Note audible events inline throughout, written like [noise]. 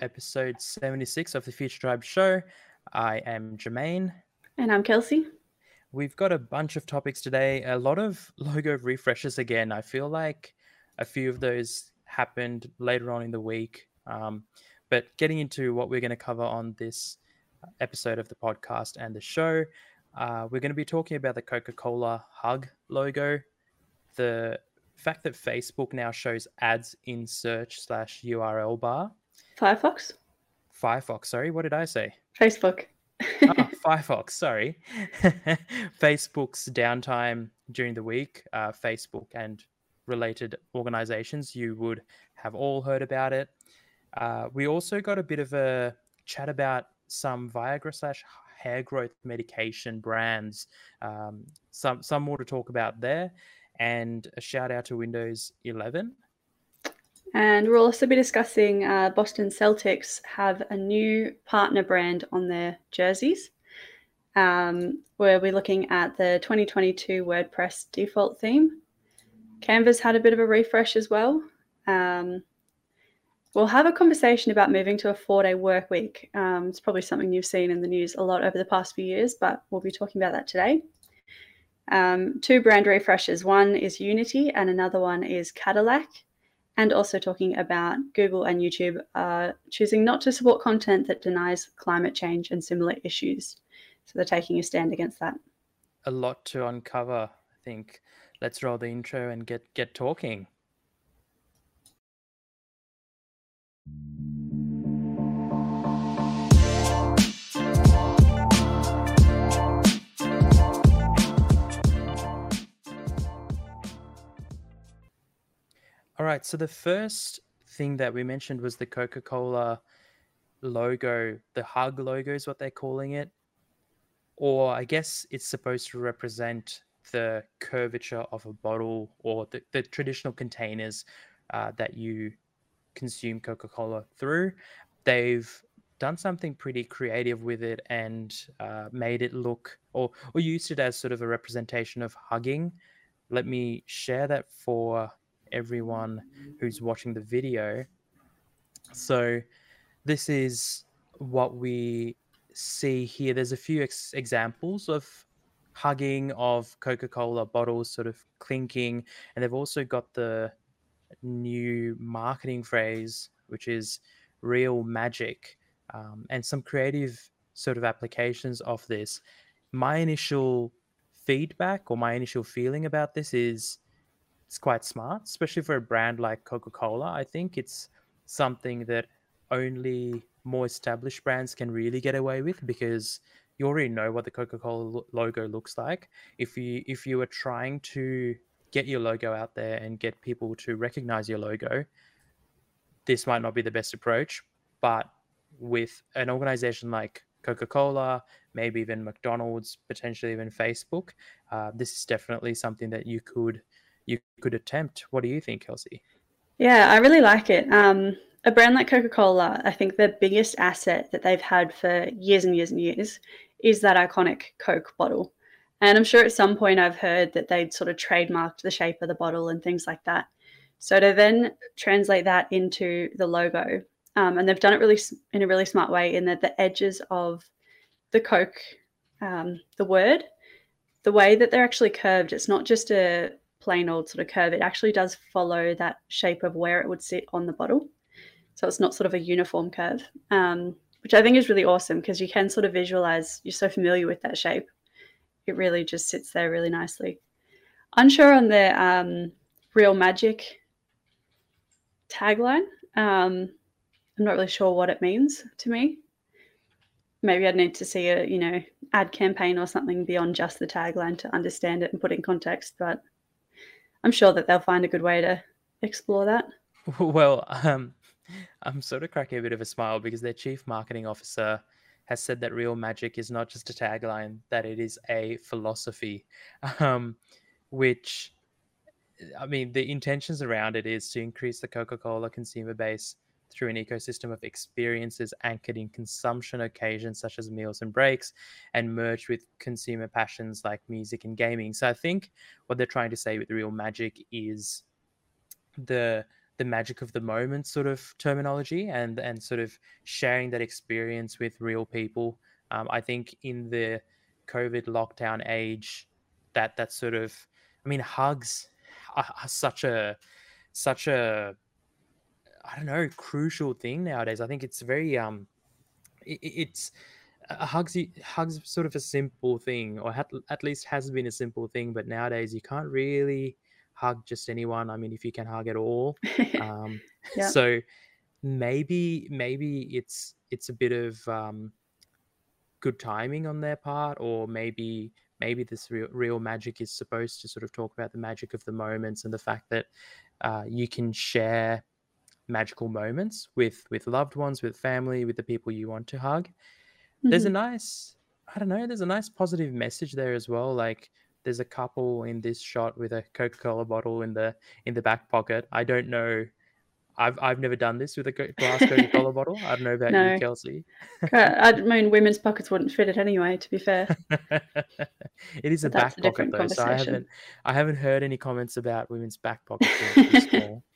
episode 76 of the Future Tribe Show. I am Jermaine. And I'm Kelsey. We've got a bunch of topics today, a lot of [laughs] logo refreshes again. I feel like a few of those happened later on in the week. Um, but getting into what we're going to cover on this episode of the podcast and the show, uh, we're going to be talking about the Coca Cola Hug logo, the fact that Facebook now shows ads in search slash URL bar. Firefox? Firefox, sorry. What did I say? Facebook. oh, [laughs] Firefox, sorry. [laughs] Facebook's downtime during the week, uh, Facebook and related organizations, you would have all heard about it. Uh, we also got a bit of a chat about some Viagra slash hair growth medication brands. Um, some some more to talk about there, and a shout out to Windows 11. And we'll also be discussing uh, Boston Celtics have a new partner brand on their jerseys. Um, where we're looking at the 2022 WordPress default theme. Canva's had a bit of a refresh as well. Um, we'll have a conversation about moving to a four day work week. Um, it's probably something you've seen in the news a lot over the past few years, but we'll be talking about that today. Um, two brand refreshes one is Unity, and another one is Cadillac. And also talking about Google and YouTube choosing not to support content that denies climate change and similar issues. So they're taking a stand against that. A lot to uncover, I think. Let's roll the intro and get get talking. All right. So the first thing that we mentioned was the Coca Cola logo, the hug logo is what they're calling it. Or I guess it's supposed to represent the curvature of a bottle or the, the traditional containers uh, that you consume Coca Cola through. They've done something pretty creative with it and uh, made it look or, or used it as sort of a representation of hugging. Let me share that for everyone who's watching the video. So, this is what we see here. There's a few ex- examples of hugging, of Coca Cola bottles sort of clinking, and they've also got the new marketing phrase, which is real magic, um, and some creative sort of applications of this. My initial feedback or my initial feeling about this is it's quite smart, especially for a brand like Coca Cola. I think it's something that only more established brands can really get away with because you already know what the Coca Cola logo looks like. If you if you are trying to get your logo out there and get people to recognize your logo, this might not be the best approach. But with an organization like Coca Cola, maybe even McDonald's, potentially even Facebook, uh, this is definitely something that you could you could attempt. What do you think, Kelsey? Yeah, I really like it. Um, a brand like Coca Cola, I think the biggest asset that they've had for years and years and years is that iconic Coke bottle. And I'm sure at some point I've heard that they'd sort of trademarked the shape of the bottle and things like that. So to then translate that into the logo, um, and they've done it really in a really smart way in that the edges of the Coke, um, the word, the way that they're actually curved, it's not just a plain old sort of curve, it actually does follow that shape of where it would sit on the bottle. So it's not sort of a uniform curve, um, which I think is really awesome because you can sort of visualize, you're so familiar with that shape. It really just sits there really nicely. Unsure on the um, real magic tagline. Um, I'm not really sure what it means to me. Maybe I'd need to see a, you know, ad campaign or something beyond just the tagline to understand it and put it in context. But I'm sure that they'll find a good way to explore that. [laughs] Well, um, I'm sort of cracking a bit of a smile because their chief marketing officer has said that real magic is not just a tagline, that it is a philosophy, um, which, I mean, the intentions around it is to increase the Coca Cola consumer base through an ecosystem of experiences anchored in consumption occasions such as meals and breaks and merged with consumer passions like music and gaming. So I think what they're trying to say with real magic is the the magic of the moment sort of terminology and and sort of sharing that experience with real people. Um, I think in the COVID lockdown age, that that sort of, I mean, hugs are, are such a such a I don't know crucial thing nowadays. I think it's very um, it, it's a hugs hugs sort of a simple thing, or at, at least has been a simple thing. But nowadays, you can't really hug just anyone. I mean, if you can hug at all. [laughs] Um, yeah. So maybe maybe it's it's a bit of um, good timing on their part, or maybe maybe this real, real magic is supposed to sort of talk about the magic of the moments and the fact that uh, you can share magical moments with with loved ones, with family, with the people you want to hug. Mm-hmm. There's a mm-hmm. nice, I don't know, there's a nice positive message there as well. Like there's a couple in this shot with a Coca-Cola bottle in the in the back pocket. I don't know. I've I've never done this with a glass Coca-Cola [laughs] bottle. I don't know about no. you, Kelsey. I mean, women's pockets wouldn't fit it anyway. To be fair, [laughs] it is a back a pocket though, so I haven't I haven't heard any comments about women's back pockets. [laughs]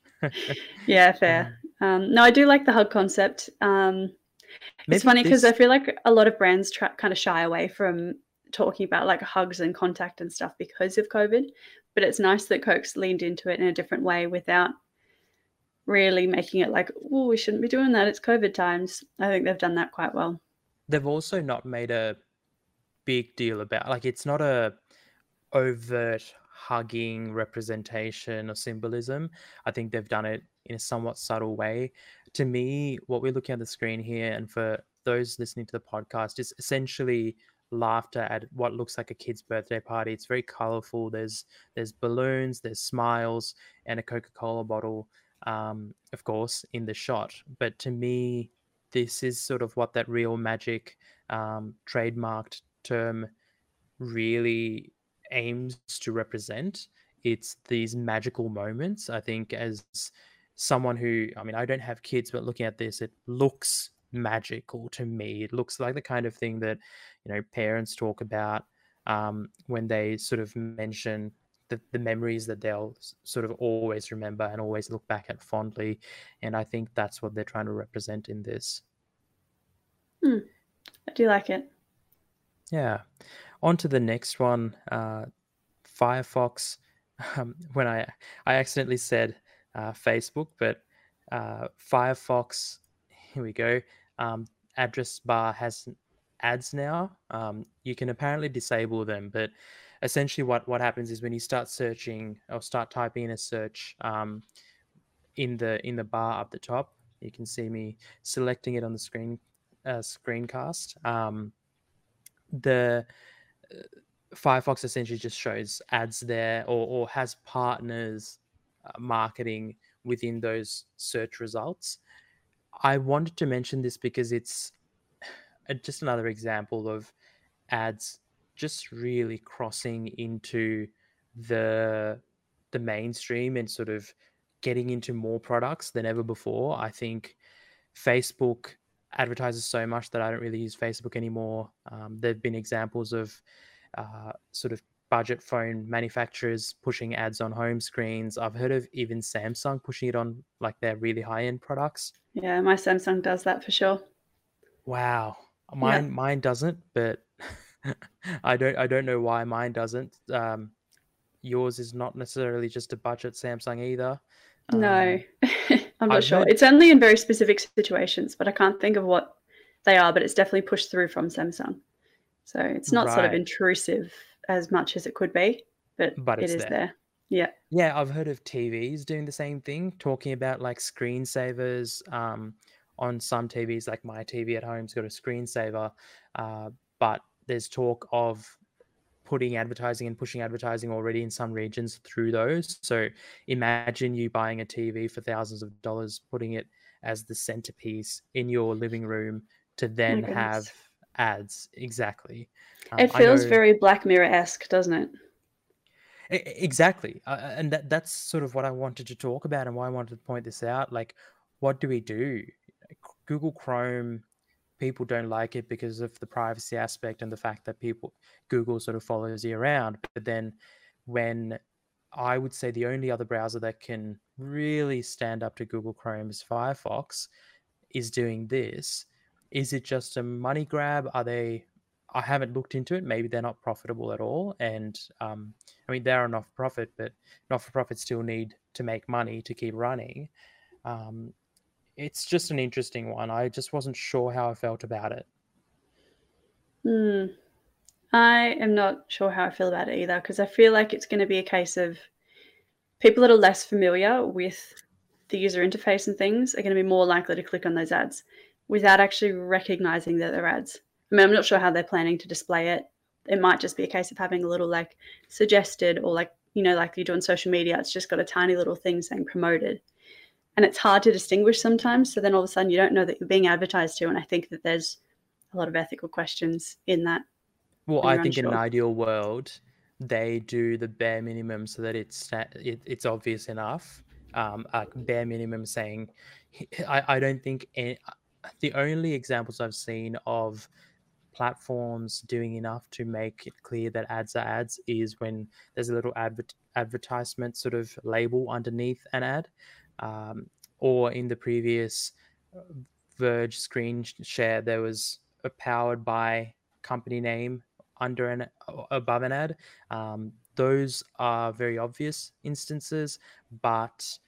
yeah, [laughs] fair. Um, um, no, I do like the hug concept. Um, it's funny because this... I feel like a lot of brands try, kind of shy away from talking about like hugs and contact and stuff because of COVID. But it's nice that Coke's leaned into it in a different way without really making it like, oh, we shouldn't be doing that. It's COVID times. I think they've done that quite well. They've also not made a big deal about like it's not a overt hugging representation or symbolism. I think they've done it in a somewhat subtle way. To me, what we're looking at the screen here, and for those listening to the podcast, is essentially laughter at what looks like a kid's birthday party. It's very colorful. There's there's balloons, there's smiles, and a Coca-Cola bottle, um, of course, in the shot. But to me, this is sort of what that real magic um, trademarked term really aims to represent. It's these magical moments. I think as someone who, I mean, I don't have kids, but looking at this, it looks magical to me. It looks like the kind of thing that you know parents talk about um, when they sort of mention the, the memories that they'll sort of always remember and always look back at fondly. And I think that's what they're trying to represent in this. Hmm. I do like it. Yeah. On to the next one. Uh, Firefox. Um, when I I accidentally said uh, Facebook, but uh, Firefox. Here we go um, address bar has ads now. Um, you can apparently disable them, but essentially what, what happens is when you start searching or start typing in a search um, in the in the bar up the top, you can see me selecting it on the screen uh, screencast. Um, the uh, Firefox essentially just shows ads there or, or has partners uh, marketing within those search results. I wanted to mention this because it's [sighs] just another example of ads just really crossing into the the mainstream and sort of getting into more products than ever before. I think Facebook advertises so much that I don't really use Facebook anymore. Um, there have been examples of uh, sort of budget phone manufacturers pushing ads on home screens. I've heard of even Samsung pushing it on like their really high end products. Yeah, my Samsung does that for sure. Wow. Mine yeah. mine doesn't, but [laughs] I don't I don't know why mine doesn't. Um, yours is not necessarily just a budget Samsung either. No, um, [laughs] I'm not I've sure. It's only in very specific situations, but I can't think of what they are. But it's definitely pushed through from Samsung, so it's not right. sort of intrusive as much as it could be, but, but it is there. there. Yeah. Yeah, I've heard of TVs doing the same thing, talking about like screensavers. Um, on some TVs, like my TV at home's got a screensaver, uh, but there's talk of putting advertising and pushing advertising already in some regions through those. So imagine you buying a TV for thousands of dollars, putting it as the centerpiece in your living room to oh then oh have ads. Exactly. Um, it feels know... very Black Mirror esque, doesn't it? Exactly, uh, and that that's sort of what I wanted to talk about, and why I wanted to point this out. Like, what do we do? Google Chrome, people don't like it because of the privacy aspect and the fact that people Google sort of follows you around. But then, when I would say the only other browser that can really stand up to Google Chrome is Firefox is doing this. Is it just a money grab? Are they? I haven't looked into it. Maybe they're not profitable at all. And um, I mean, they're a not for profit, but not for profit still need to make money to keep running. Um, it's just an interesting one. I just wasn't sure how I felt about it. Hmm. I am not sure how I feel about it either because I feel like it's going to be a case of people that are less familiar with the user interface and things are going to be more likely to click on those ads without actually recognizing that they're ads. I mean, I'm not sure how they're planning to display it. It might just be a case of having a little like suggested or like, you know, like you do on social media, it's just got a tiny little thing saying promoted. And it's hard to distinguish sometimes. So then all of a sudden you don't know that you're being advertised to. And I think that there's a lot of ethical questions in that. Well, I think in an ideal world, they do the bare minimum so that it's it, it's obvious enough. Um, a bare minimum saying, I, I don't think any, the only examples I've seen of platforms doing enough to make it clear that ads are ads is when there's a little adver- advertisement sort of label underneath an ad, um, or in the previous uh, Verge screen share there was a powered by company name under an above an ad. Um, those are very obvious instances, but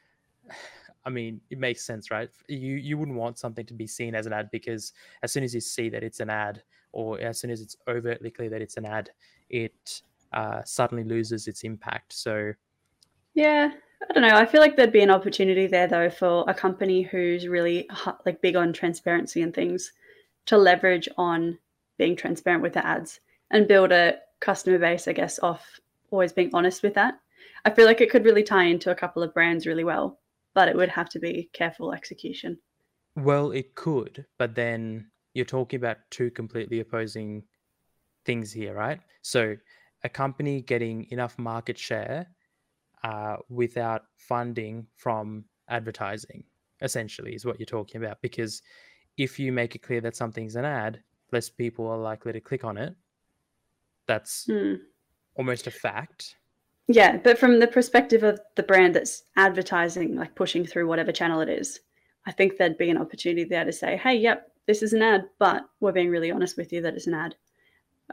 [sighs] I mean, it makes sense, right? You you wouldn't want something to be seen as an ad because as soon as you see that it's an ad, or as soon as it's overtly clear that it's an ad, it uh, suddenly loses its impact. So, yeah, I don't know. I feel like there'd be an opportunity there though for a company who's really like big on transparency and things to leverage on being transparent with the ads and build a customer base, I guess, off always being honest with that. I feel like it could really tie into a couple of brands really well, but it would have to be careful execution. Well, it could, but then you're talking about two completely opposing things here, right? So, a company getting enough market share uh, without funding from advertising, essentially, is what you're talking about. Because if you make it clear that something's an ad, less people are likely to click on it. That's hmm. almost a fact. Yeah, but from the perspective of the brand that's advertising, like pushing through whatever channel it is, I think there'd be an opportunity there to say, hey, yep, this is an ad, but we're being really honest with you that it's an ad.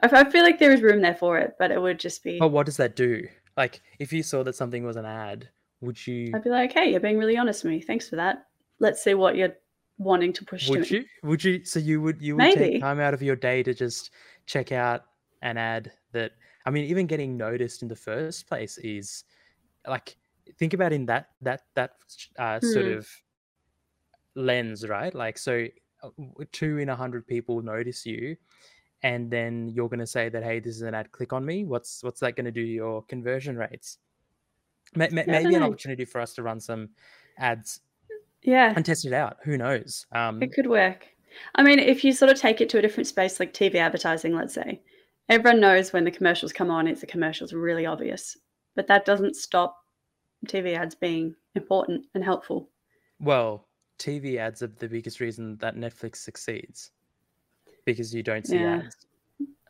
I, feel like there is room there for it, but it would just be. But what does that do? Like, if you saw that something was an ad, would you? I'd be like, hey, you're being really honest with me. Thanks for that. Let's see what you're wanting to push. Would to you? Would you? So you would you would Maybe. take time out of your day to just check out an ad that I mean, even getting noticed in the first place is like think about in that that that uh, sort Hmm. of lens, right? Like, so uh, two in a hundred people notice you, and then you're going to say that, hey, this is an ad. Click on me. What's what's that going to do to your conversion rates? Yeah, I Maybe an opportunity for us to run some ads Yeah, and test it out. Who knows? Um, it could work. I mean, if you sort of take it to a different space, like TV advertising, let's say, everyone knows when the commercials come on, it's the commercials really obvious. But that doesn't stop TV ads being important and helpful. Well, TV ads are the biggest reason that Netflix succeeds because you don't see Yeah. ads.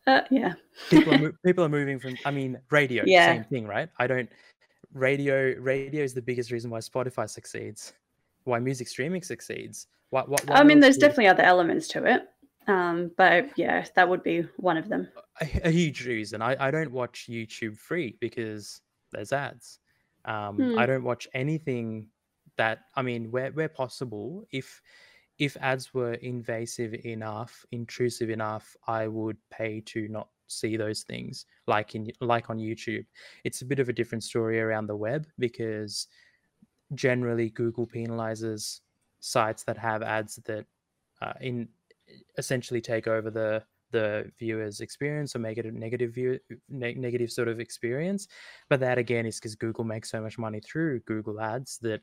Uh, yeah. People are [laughs] people are moving from. I mean, radio, Yeah. same thing, right? I don't. Radio radio is the biggest reason why Spotify succeeds, why music streaming succeeds. Why, why, why I mean, there's definitely other elements to it. Um, but yeah, that would be one of them. a, a huge reason. I, I don't watch YouTube free because there's ads. Um, Hmm. I don't watch anything that I mean, where where possible, if if ads were invasive enough, intrusive enough, I would pay to not see those things. Like in like on YouTube, it's a bit of a different story around the web because generally Google penalizes sites that have ads that uh, in essentially take over the the viewer's experience or make it a negative view ne- negative sort of experience but that again is because google makes so much money through google ads that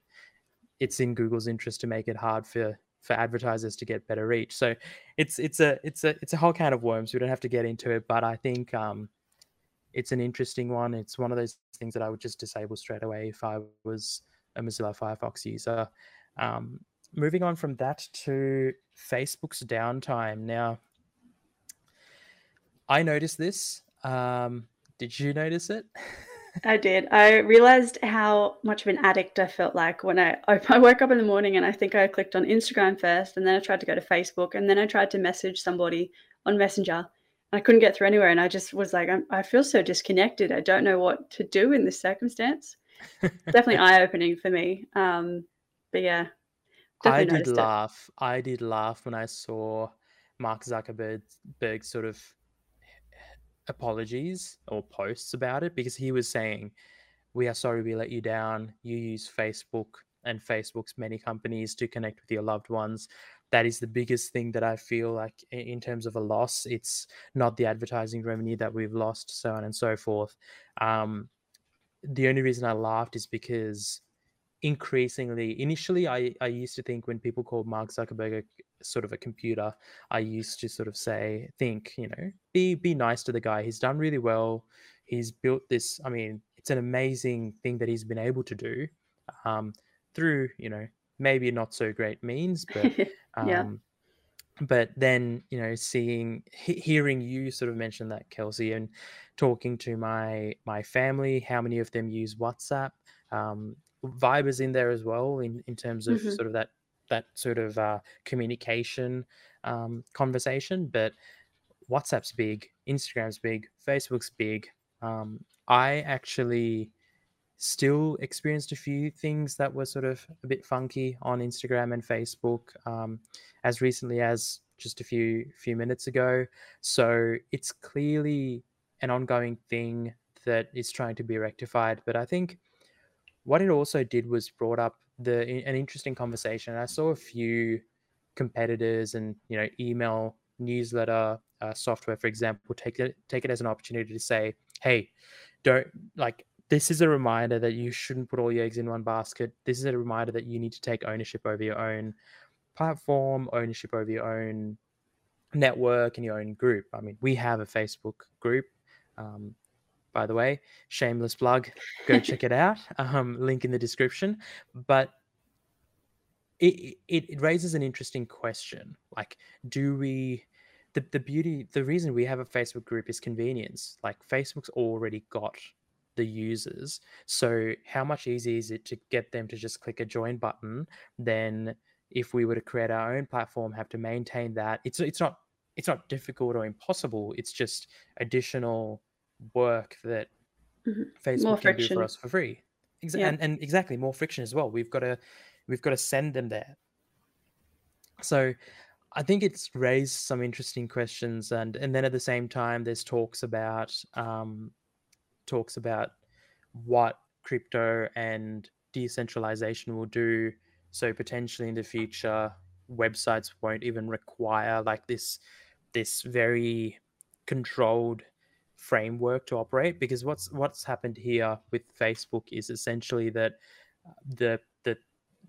it's in google's interest to make it hard for for advertisers to get better reach so it's it's a it's a it's a whole can of worms we don't have to get into it but i think um it's an interesting one it's one of those things that i would just disable straight away if i was a mozilla firefox user um moving on from that to facebook's downtime now I noticed this. Um, did you notice it? [laughs] I did. I realized how much of an addict I felt like when I I woke up in the morning and I think I clicked on Instagram first, and then I tried to go to Facebook, and then I tried to message somebody on Messenger. And I couldn't get through anywhere, and I just was like, i feel so disconnected. I don't know what to do in this circumstance. [laughs] Definitely eye opening for me. Um, but yeah, I did laugh. It. I did laugh when I saw Mark Zuckerberg sort of apologies or posts about it because he was saying, "We are sorry we let you down. You use Facebook and Facebook's many companies to connect with your loved ones. That is the biggest thing that I feel like in terms of a loss. It's not the advertising revenue that we've lost, so on and so forth." Um, the only reason I laughed is because increasingly initially I, I used to think when people called mark zuckerberg sort of a computer i used to sort of say think you know be be nice to the guy he's done really well he's built this i mean it's an amazing thing that he's been able to do um, through you know maybe not so great means but [laughs] um, yeah. but then you know seeing he- hearing you sort of mention that kelsey and talking to my my family how many of them use whatsapp um, Viber's in there as well in, in terms of mm-hmm. sort of that that sort of uh, communication um, conversation. But WhatsApp's big, Instagram's big, Facebook's big. Um, I actually still experienced a few things that were sort of a bit funky on Instagram and Facebook um, as recently as just a few few minutes ago. So it's clearly an ongoing thing that is trying to be rectified. But I think what it also did was brought up the an interesting conversation. I saw a few competitors and you know email newsletter uh, software, for example, take it take it as an opportunity to say, hey, don't like this is a reminder that you shouldn't put all your eggs in one basket. This is a reminder that you need to take ownership over your own platform, ownership over your own network and your own group. I mean, we have a Facebook group. Um, by the way. Shameless plug. Go check it out. [laughs] Um, link in the description. But it, it, it raises an interesting question. Like, do we the, the beauty the reason we have a Facebook group is convenience. Like Facebook's already got the users. So how much easier is it to get them to just click a join button than if we were to create our own platform, have to maintain that. It's it's not it's not difficult or impossible. It's just additional work that mm-hmm. Facebook can do for us for free. Exa- yeah. and, and exactly more friction as well. We've got to we've got to send them there. So I think it's raised some interesting questions, and and then at the same time, there's talks about um, talks about what crypto and decentralization will do. So potentially in the future, websites won't even require like this this very controlled framework to operate because what's what's happened here with Facebook is essentially that uh, the the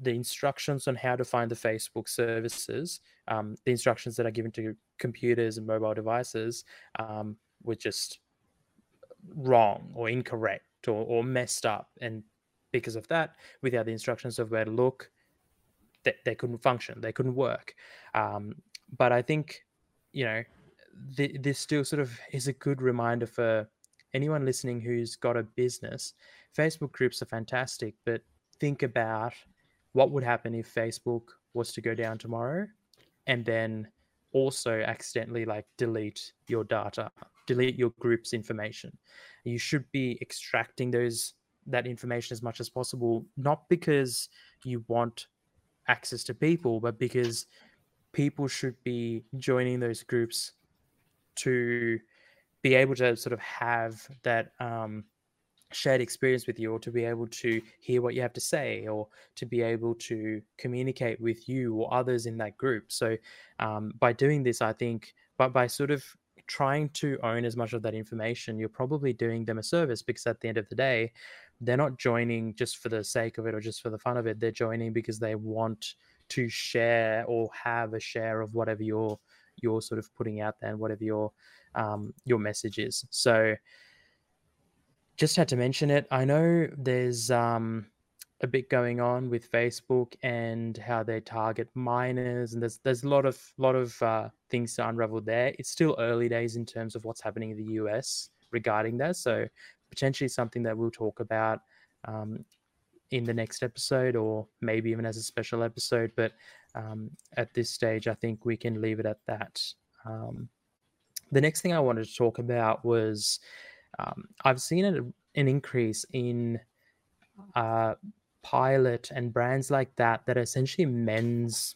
the instructions on how to find the Facebook services, um, the instructions that are given to computers and mobile devices, um, were just wrong or incorrect or, or messed up, and because of that, without the instructions of where to look, they, they couldn't function, they couldn't work. Um, but I think, you know, th- this still sort of is a good reminder for anyone listening who's got a business. Facebook groups are fantastic, but think about what would happen if Facebook was to go down tomorrow and then also accidentally like delete your data, delete your group's information. You should be extracting those that information as much as possible, not because you want access to people, but because people should be joining those groups to be able to sort of have that um, shared experience with you or to be able to hear what you have to say or to be able to communicate with you or others in that group. So um, by doing this i think but by sort of trying to own as much of that information you're probably doing them a service because at the end of the day they're not joining just for the sake of it or just for the fun of it. They're joining because they want to share or have a share of whatever you're you're sort of putting out there and whatever your um, your message is. So just had to mention it. I know there's um, a bit going on with Facebook and how they target minors, and there's there's a lot of lot of uh, things to unravel there. It's still early days in terms of what's happening in the US regarding that. So potentially something that we'll talk about um, in the next episode or maybe even as a special episode. But um, at this stage, I think we can leave it at that. Um, the next thing I wanted to talk about was um, I've seen an, an increase in uh, Pilot and brands like that that are essentially men's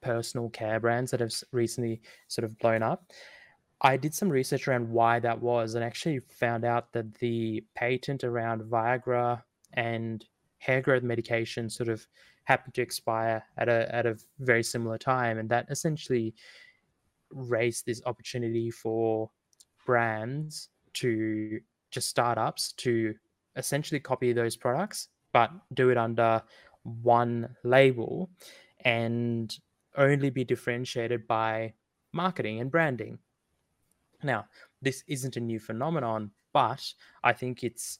personal care brands that have recently sort of blown up. I did some research around why that was and actually found out that the patent around Viagra and hair growth medication sort of happened to expire at a at a very similar time and that essentially raised this opportunity for brands to just startups to essentially copy those products but do it under one label and only be differentiated by marketing and branding. Now, this isn't a new phenomenon, but I think it's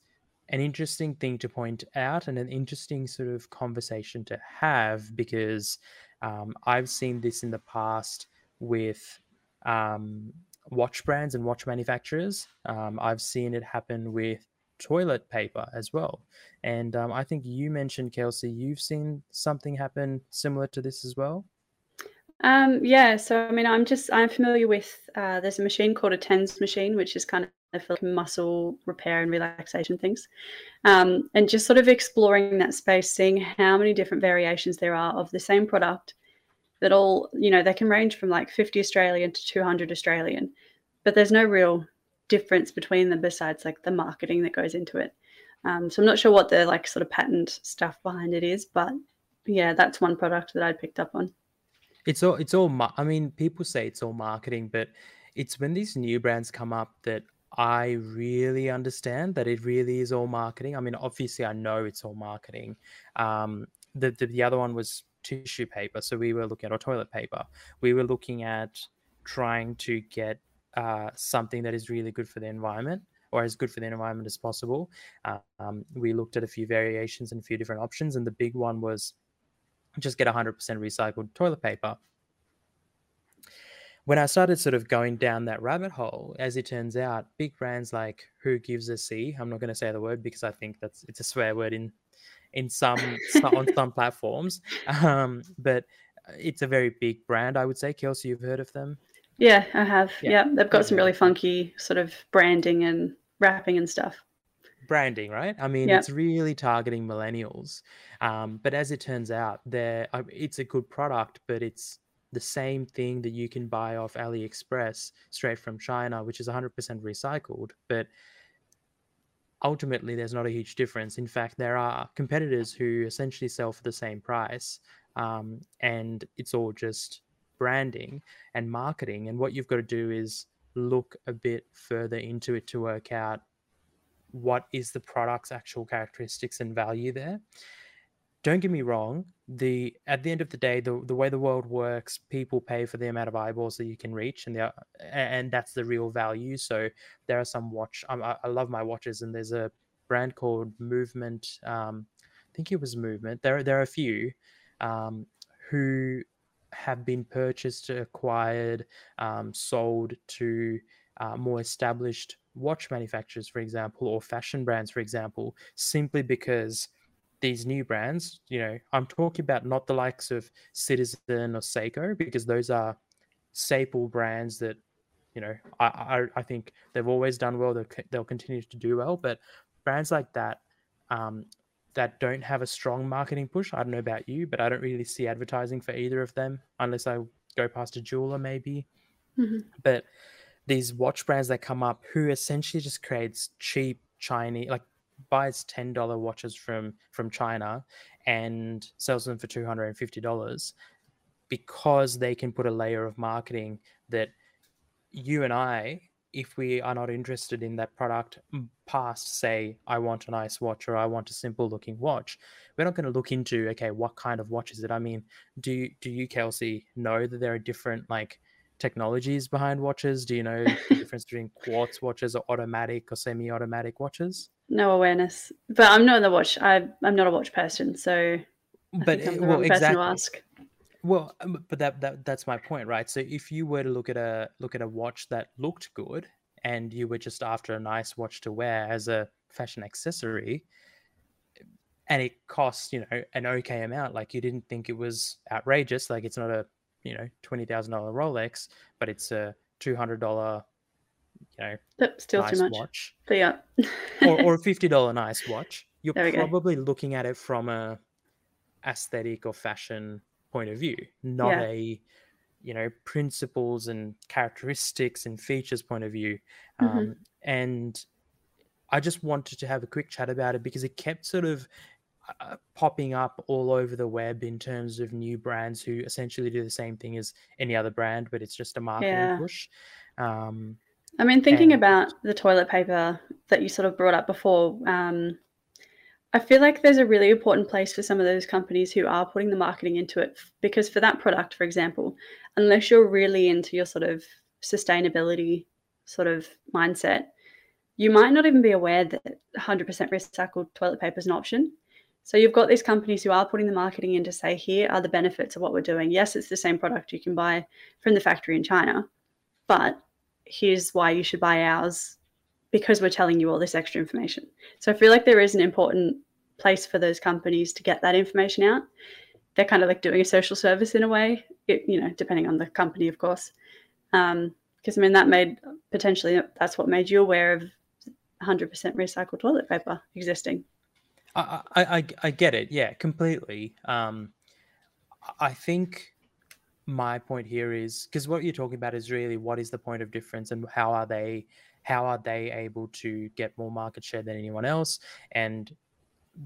an interesting thing to point out and an interesting sort of conversation to have because um, I've seen this in the past with um, watch brands and watch manufacturers. Um, I've seen it happen with toilet paper as well. And um, I think you mentioned, Kelsey, you've seen something happen similar to this as well. Um, yeah, so I mean, I'm just I'm familiar with uh, there's a machine called a TENS machine, which is kind of like muscle repair and relaxation things, um, and just sort of exploring that space, seeing how many different variations there are of the same product that all you know they can range from like 50 Australian to 200 Australian, but there's no real difference between them besides like the marketing that goes into it. Um, so I'm not sure what the like sort of patent stuff behind it is, but yeah, that's one product that I picked up on. It's all it's all I mean, people say it's all marketing, but it's when these new brands come up that I really understand that it really is all marketing. I mean, obviously I know it's all marketing. Um the, the, the other one was tissue paper. So we were looking at or toilet paper. We were looking at trying to get uh, something that is really good for the environment or as good for the environment as possible. Um, we looked at a few variations and a few different options, and the big one was just get 100% recycled toilet paper. When I started sort of going down that rabbit hole, as it turns out, big brands like Who Gives a C, I'm not going to say the word because I think that's it's a swear word in in some on [laughs] some platforms, um, but it's a very big brand. I would say, Kelsey, you've heard of them. Yeah, I have. Yeah, yeah they've got some really funky sort of branding and wrapping and stuff branding, right? I mean, yep. it's really targeting millennials. Um, but as it turns out, there it's a good product, but it's the same thing that you can buy off AliExpress straight from China, which is 100% recycled. But ultimately, there's not a huge difference. In fact, there are competitors who essentially sell for the same price, um, and it's all just branding and marketing. And what you've got to do is look a bit further into it to work out what is the product's actual characteristics and value there don't get me wrong the at the end of the day the, the way the world works people pay for the amount of eyeballs that you can reach and the, and that's the real value. So there are some watch I, I love my watches and there's a brand called movement um, i think it was movement. There, there are a few um, who have been purchased acquired um, sold to uh, more established watch manufacturers, for example, or fashion brands, for example, simply because these new brands, you know, I'm talking about not the likes of Citizen or Seiko, because those are staple brands that, you know, I, I, I think they've always done well. They'll, they'll continue to do well. But brands like that, um, that don't have a strong marketing push, I don't know about you, but I don't really see advertising for either of them unless I go past a jeweler, maybe. Mm-hmm. But these watch brands that come up who essentially just creates cheap Chinese like buys ten dollar watches from from China and sells them for two hundred and fifty dollars because they can put a layer of marketing that you and I, if we are not interested in that product past say I want a nice watch or I want a simple looking watch, we're not going to look into okay what kind of watch is it. I mean, do you, do you Kelsey know that there are different like technologies behind watches? Do you know the [laughs] difference between quartz watches or automatic or semi-automatic watches? No awareness, but I'm not the watch. I I'm not a watch person, so. but I'm the well, exactly. Well, um, but that, that that's my point, right? So if you were to look at a look at a watch that looked good, and you were just after a nice watch to wear as a fashion accessory and it costs you know an okay amount like you didn't think it was outrageous like it's not a you know $20000 rolex but it's a $200 you know But still nice too much. watch But yeah. or, or a [laughs] $50 nice watch you're we go. probably looking at it from a aesthetic or fashion point of view not Yeah. a you know principles and characteristics and features point of view Mhm. um, and i just wanted to have a quick chat about it because it kept sort of uh, popping up all over the web in terms of new brands who essentially do the same thing as any other brand but it's just a marketing Yeah. push um, I mean, thinking And- about the toilet paper that you sort of brought up before, um, I feel like there's a really important place for some of those companies who are putting the marketing into it. Because for that product, for example, unless you're really into your sort of sustainability sort of mindset, you might not even be aware that 100% recycled toilet paper is an option. So you've got these companies who are putting the marketing in to say, here are the benefits of what we're doing. Yes, it's the same product you can buy from the factory in China, but here's why you should buy ours because we're telling you all this extra information. So I feel like there is an important place for those companies to get that information out. They're kind of like doing a social service in a way, it, you know, depending on the company, of course. Because I mean, that made potentially that's what made you aware of 100% recycled toilet paper existing. I, I, I, I get it. Yeah, completely. Um, I think my point here is because what you're talking about is really what is the point of difference and how are they how are they able to get more market share than anyone else? And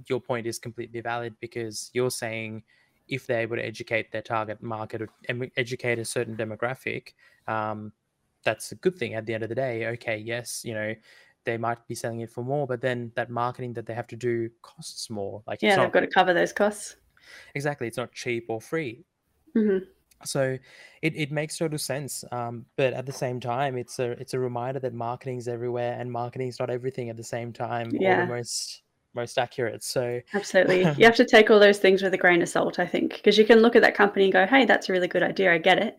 your point is completely valid because you're saying if they're able to educate their target market or educate a certain demographic, um, that's a good thing at the end of the day. Okay, yes, you know, they might be selling it for more, but then that marketing that they have to do costs more. like yeah they've not, got to cover those costs. exactly, it's not cheap or free. hmm So it, it makes total sense. Um, but at the same time, it's a it's a reminder that marketing's everywhere and marketing's not everything at the same time or Yeah. the most most accurate. So Absolutely. [laughs] you have to take all those things with a grain of salt, I think, because you can look at that company and go, hey, that's a really good idea. I get it.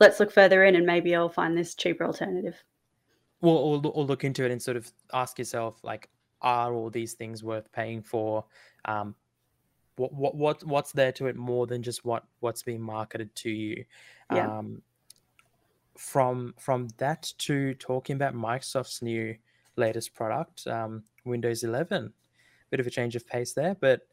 Let's look further in and maybe I'll find this cheaper alternative. or, or, or look into it and sort of ask yourself like are all these things worth paying for um what what what what's there to it more than just what what's being marketed to you Yeah. um from from that to talking about microsoft's new latest product um windows 11 bit of a change of pace there but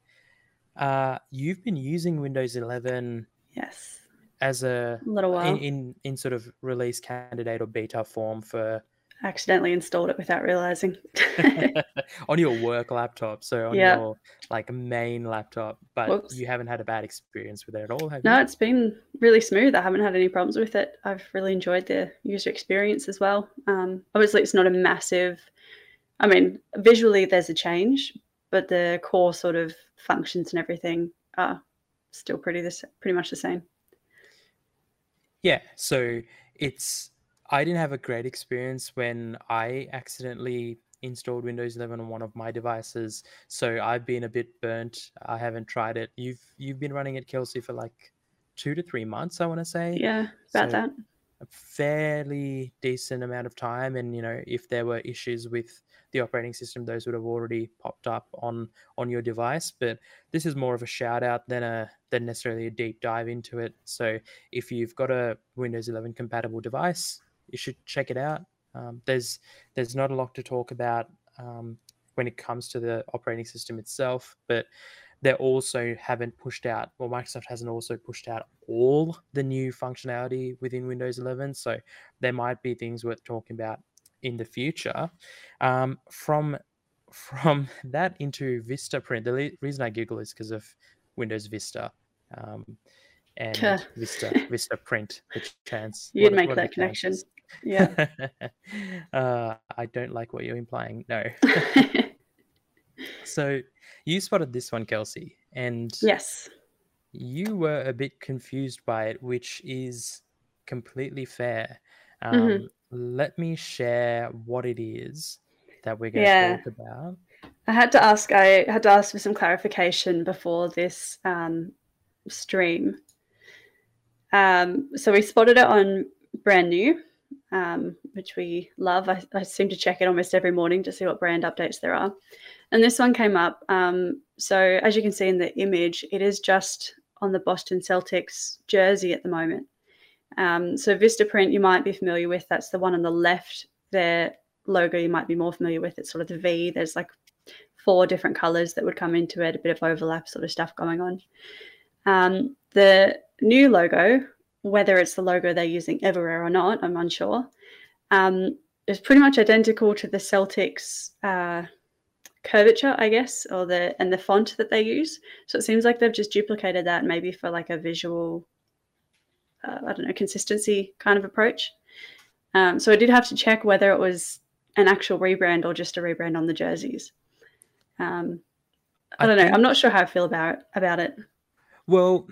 uh you've been using windows 11 Yes. as a A little while. in, in in sort of release candidate or beta form for accidentally installed it without realizing. [laughs] [laughs] on your work laptop, so on Yeah. your like main laptop, but Whoops. you haven't had a bad experience with it at all, have no, you? it's been really smooth. I haven't had any problems with it. I've really enjoyed the user experience as well. Um, obviously, it's not a massive, I mean, visually there's a change, but the core sort of functions and everything are still pretty this pretty much the same. Yeah, so it's I didn't have a great experience when I accidentally installed Windows 11 on one of my devices, so I've been a bit burnt. I haven't tried it. You've you've been running it, Kelsey, for like two to three months, I want to say. Yeah, about So that. a fairly decent amount of time and you know if there were issues with the operating system those would have already popped up on on your device but this is more of a shout out than a than necessarily a deep dive into it so if you've got a windows 11 compatible device you should check it out um, there's there's not a lot to talk about um, when it comes to the operating system itself but they also haven't pushed out, well, Microsoft hasn't also pushed out all the new functionality within Windows 11. So there might be things worth talking about in the future. Um, from from [laughs] that into Vistaprint, the le- reason I giggle is because of Windows Vista um, and Vista Vistaprint. The chance [laughs] You'd what make what that connection. chances? Yeah. [laughs] uh, I don't like what you're implying. No. [laughs] [laughs] So you spotted this one, Kelsey, and yes. you were a bit confused by it, which is completely fair. Um, Mhm. Let me share what it is that we're going Yeah. to talk about. I had to ask. I had to ask for some clarification before this um, stream. Um, so we spotted it on brand new, um, which we love. I, I, seem to check it almost every morning to see what brand updates there are. And this one came up. Um, so, as you can see in the image, it is just on the Boston Celtics jersey at the moment. Um, so, Vistaprint, you might be familiar with. That's the one on the left. Their logo, you might be more familiar with. It's sort of the V. There's like four different colors that would come into it, a bit of overlap sort of stuff going on. Um, the new logo, whether it's the logo they're using everywhere or not, I'm unsure, um, is pretty much identical to the Celtics uh, curvature, I guess, or the and the font that they use. So it seems like they've just duplicated that maybe for like a visual, uh, I don't know, consistency kind of approach. Um, so I did have to check whether it was an actual rebrand or just a rebrand on the jerseys. Um, I, I don't know. I'm not sure how I feel about about it. Well,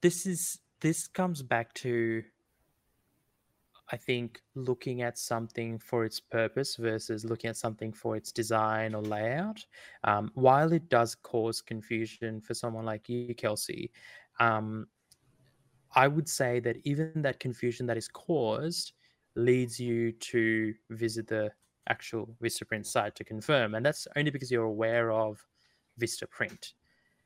this is this comes back to I think looking at something for its purpose versus looking at something for its design or layout. Um, while it does cause confusion for someone like you, Kelsey, um, I would say that even that confusion that is caused leads you to visit the actual Vistaprint site to confirm. And that's only because you're aware of Vistaprint.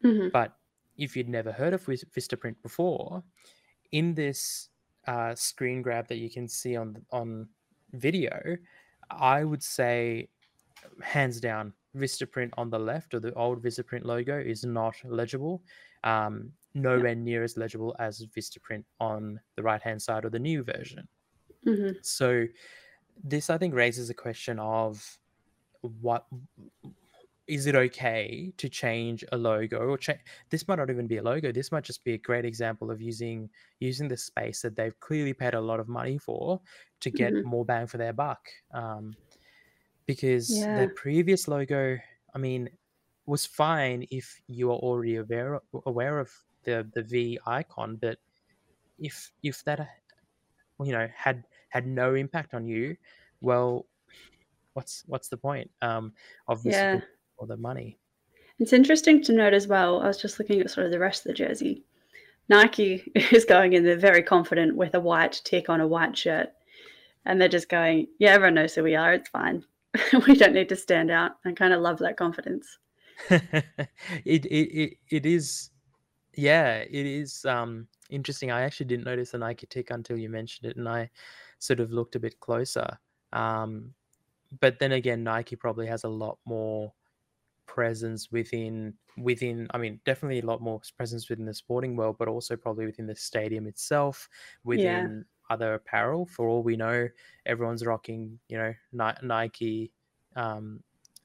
Mm-hmm. But if you'd never heard of Vistaprint before, in this uh, screen grab that you can see on on video, I would say, hands down, Vistaprint on the left or the old Vistaprint logo is not legible. Um, nowhere near as legible as Vistaprint on the right hand side or the new version. Mm-hmm. So, this I think raises a question of what is it okay to change a logo or change this might not even be a logo this might just be a great example of using using the space that they've clearly paid a lot of money for to get mm-hmm. more bang for their buck um, because yeah. the previous logo i mean was fine if you are already aware aware of the the v icon but if if that you know had had no impact on you well what's what's the point um of this yeah or the money. It's interesting to note as well. I was just looking at sort of the rest of the jersey. Nike [laughs] is going in there very confident with a white tick on a white shirt. And they're just going, yeah, everyone knows who we are. It's fine. [laughs] we don't need to stand out. I kind of love that confidence. [laughs] it, it, it, it is, yeah, it is um, interesting. I actually didn't notice the Nike tick until you mentioned it. And I sort of looked a bit closer. Um, but then again, Nike probably has a lot more presence within within i mean definitely a lot more presence within the sporting world but also probably within the stadium itself within yeah. other apparel for all we know everyone's rocking you know nike um,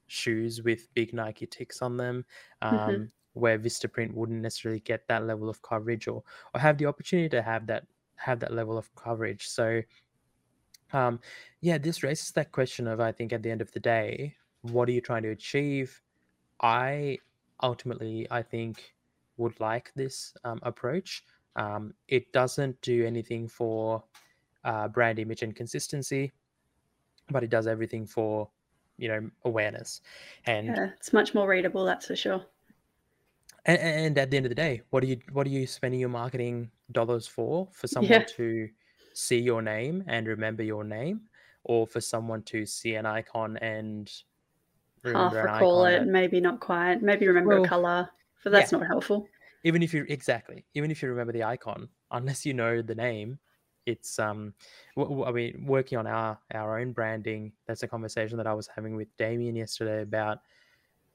shoes with big nike ticks on them mm-hmm. um, mm-hmm. where vistaprint wouldn't necessarily get that level of coverage or or have the opportunity to have that have that level of coverage so um, yeah this raises that question of i think at the end of the day what are you trying to achieve I ultimately, I think, would like this um, approach. Um, it doesn't do anything for uh, brand image and consistency, but it does everything for you know awareness. And yeah, it's much more readable, that's for sure. And, and, at the end of the day, what are you what are you spending your marketing dollars for? For [laughs] someone yeah. to see your name and remember your name, or for someone to see an icon and half recall it, maybe not quite. Maybe remember well, a color, but that's yeah. not helpful. Even if you exactly, even if you remember the icon, unless you know the name, it's um. W- I mean, working on our our own branding. That's a conversation that I was having with Damien yesterday about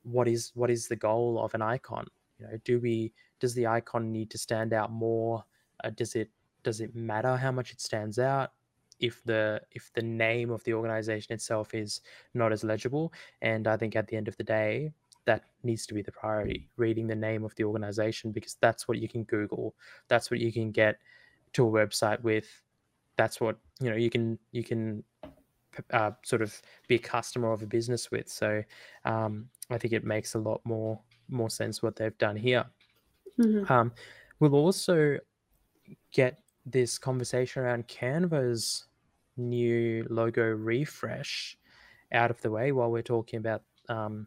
what is what is the goal of an icon. You know, do we does the icon need to stand out more? Uh, does it does it matter how much it stands out? If the if the name of the organization itself is not as legible and i think at the end of the day that needs to be the priority reading the name of the organization because that's what you can google that's what you can get to a website with that's what you know you can you can uh, sort of be a customer of a business with so um, i think it makes a lot more more sense what they've done here mm-hmm. um, we'll also get this conversation around Canva's new logo refresh out of the way while we're talking about um,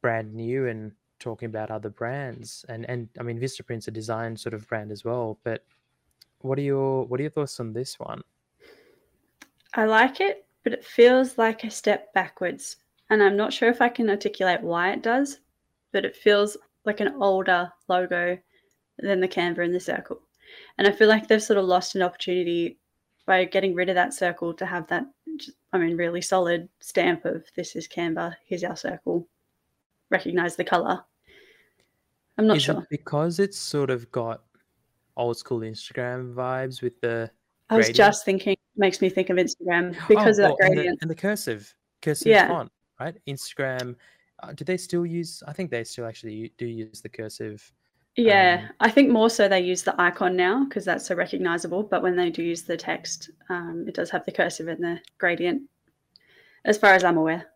brand new and talking about other brands. And and I mean, Vistaprint's a design sort of brand as well. But what are your what are your thoughts on this one? I like it, but it feels like a step backwards. And I'm not sure if I can articulate why it does, but it feels like an older logo than the Canva and the circle. And I feel like they've sort of lost an opportunity by getting rid of that circle to have that, I mean, really solid stamp of this is Canva, here's our circle, recognize the color. I'm not Is sure. it because it's sort of got old school Instagram vibes with the I was gradient? just thinking, makes me think of Instagram [gasps] because oh, of that well, and the, gradient. and the cursive cursive Yeah. font, right? Instagram. Uh, do they still use? I think they still actually do use the cursive. Yeah, um, I think more so they use the icon now because that's so recognizable. But when they do use the text, um, it does have the cursive and the gradient, as far as I'm aware.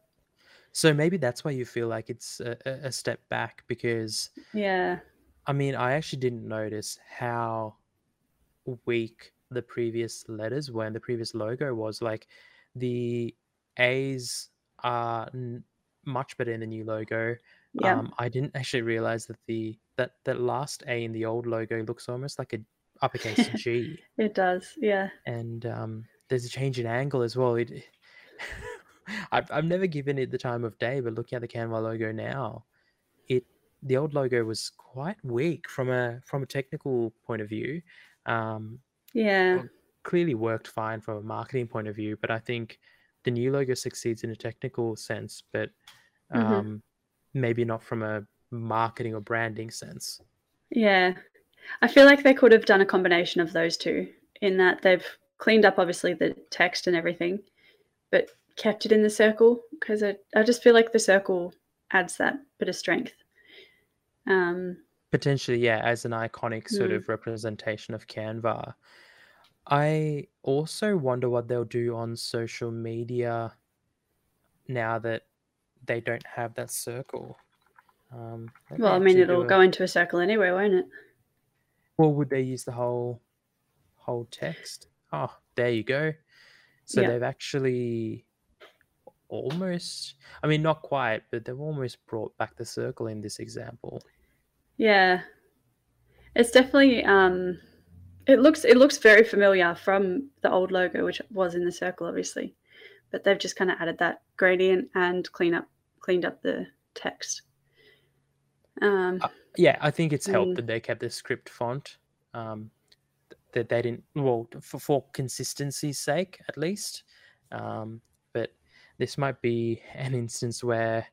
So maybe that's why you feel like it's a, a step back because Yeah, I mean I actually didn't notice how weak the previous letters were and the previous logo was. Like the A's are n- much better in the new logo. yeah, Um, I didn't actually realize that the that that last A in the old logo looks almost like a uppercase G, [laughs] it does. Yeah, and um, there's a change in angle as well. It, [laughs] I've I've never given it the time of day, but looking at the Canva logo now, it the old logo was quite weak from a from a technical point of view. Um, yeah, clearly worked fine from a marketing point of view, but I think the new logo succeeds in a technical sense, but Mhm. um, maybe not from a marketing or branding sense. yeah. I feel like they could have done a combination of those two in that they've cleaned up obviously the text and everything, but kept it in the circle because I, I just feel like the circle adds that bit of strength. Um, Potentially, yeah, as an iconic sort Mm. of representation of Canva. I also wonder what they'll do on social media now that they don't have that circle. Um, well, I mean, it'll a- go into a circle anyway, won't it? Or would they use the whole whole text? Oh, there you go. So Yeah. they've actually almost I mean not quite, but they've almost brought back the circle in this example. Yeah, it's definitely. Um, it looks it looks very familiar from the old logo, which was in the circle, obviously, but they've just kind of added that gradient and clean up cleaned up the text. Um, Uh, Yeah, I think it's helped Mm. that they kept the script font. Um, that they didn't well for, for consistency's sake at least. Um, but this might be [laughs] an instance where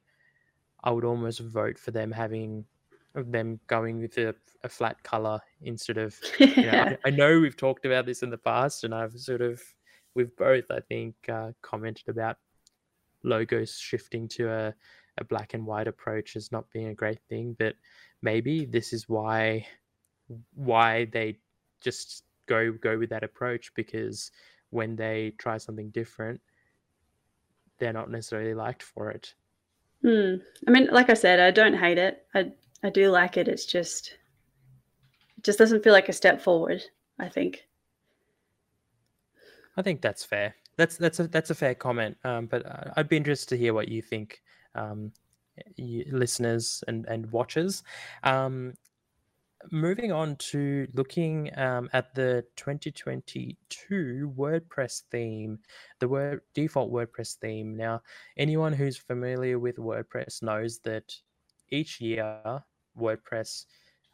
I would almost vote for them having them going with a, a flat color instead of you know, yeah, I, [laughs] I know we've talked about this in the past, and I've sort of, we've both, I think, uh, commented about logos shifting to a, a black and white approach as not being a great thing. But maybe this is why, why they just go go with that approach because when they try something different, they're not necessarily liked for it. Hmm. I mean, like I said, I don't hate it. I I do like it. It's just it just doesn't feel like a step forward. I think. I think that's fair. That's that's a that's a fair comment. Um, but uh, I'd be interested to hear what you think, um, listeners and and watchers. Um, moving on to looking um, at the 2022 WordPress theme, the word default WordPress theme. Now, anyone who's familiar with WordPress knows that each year WordPress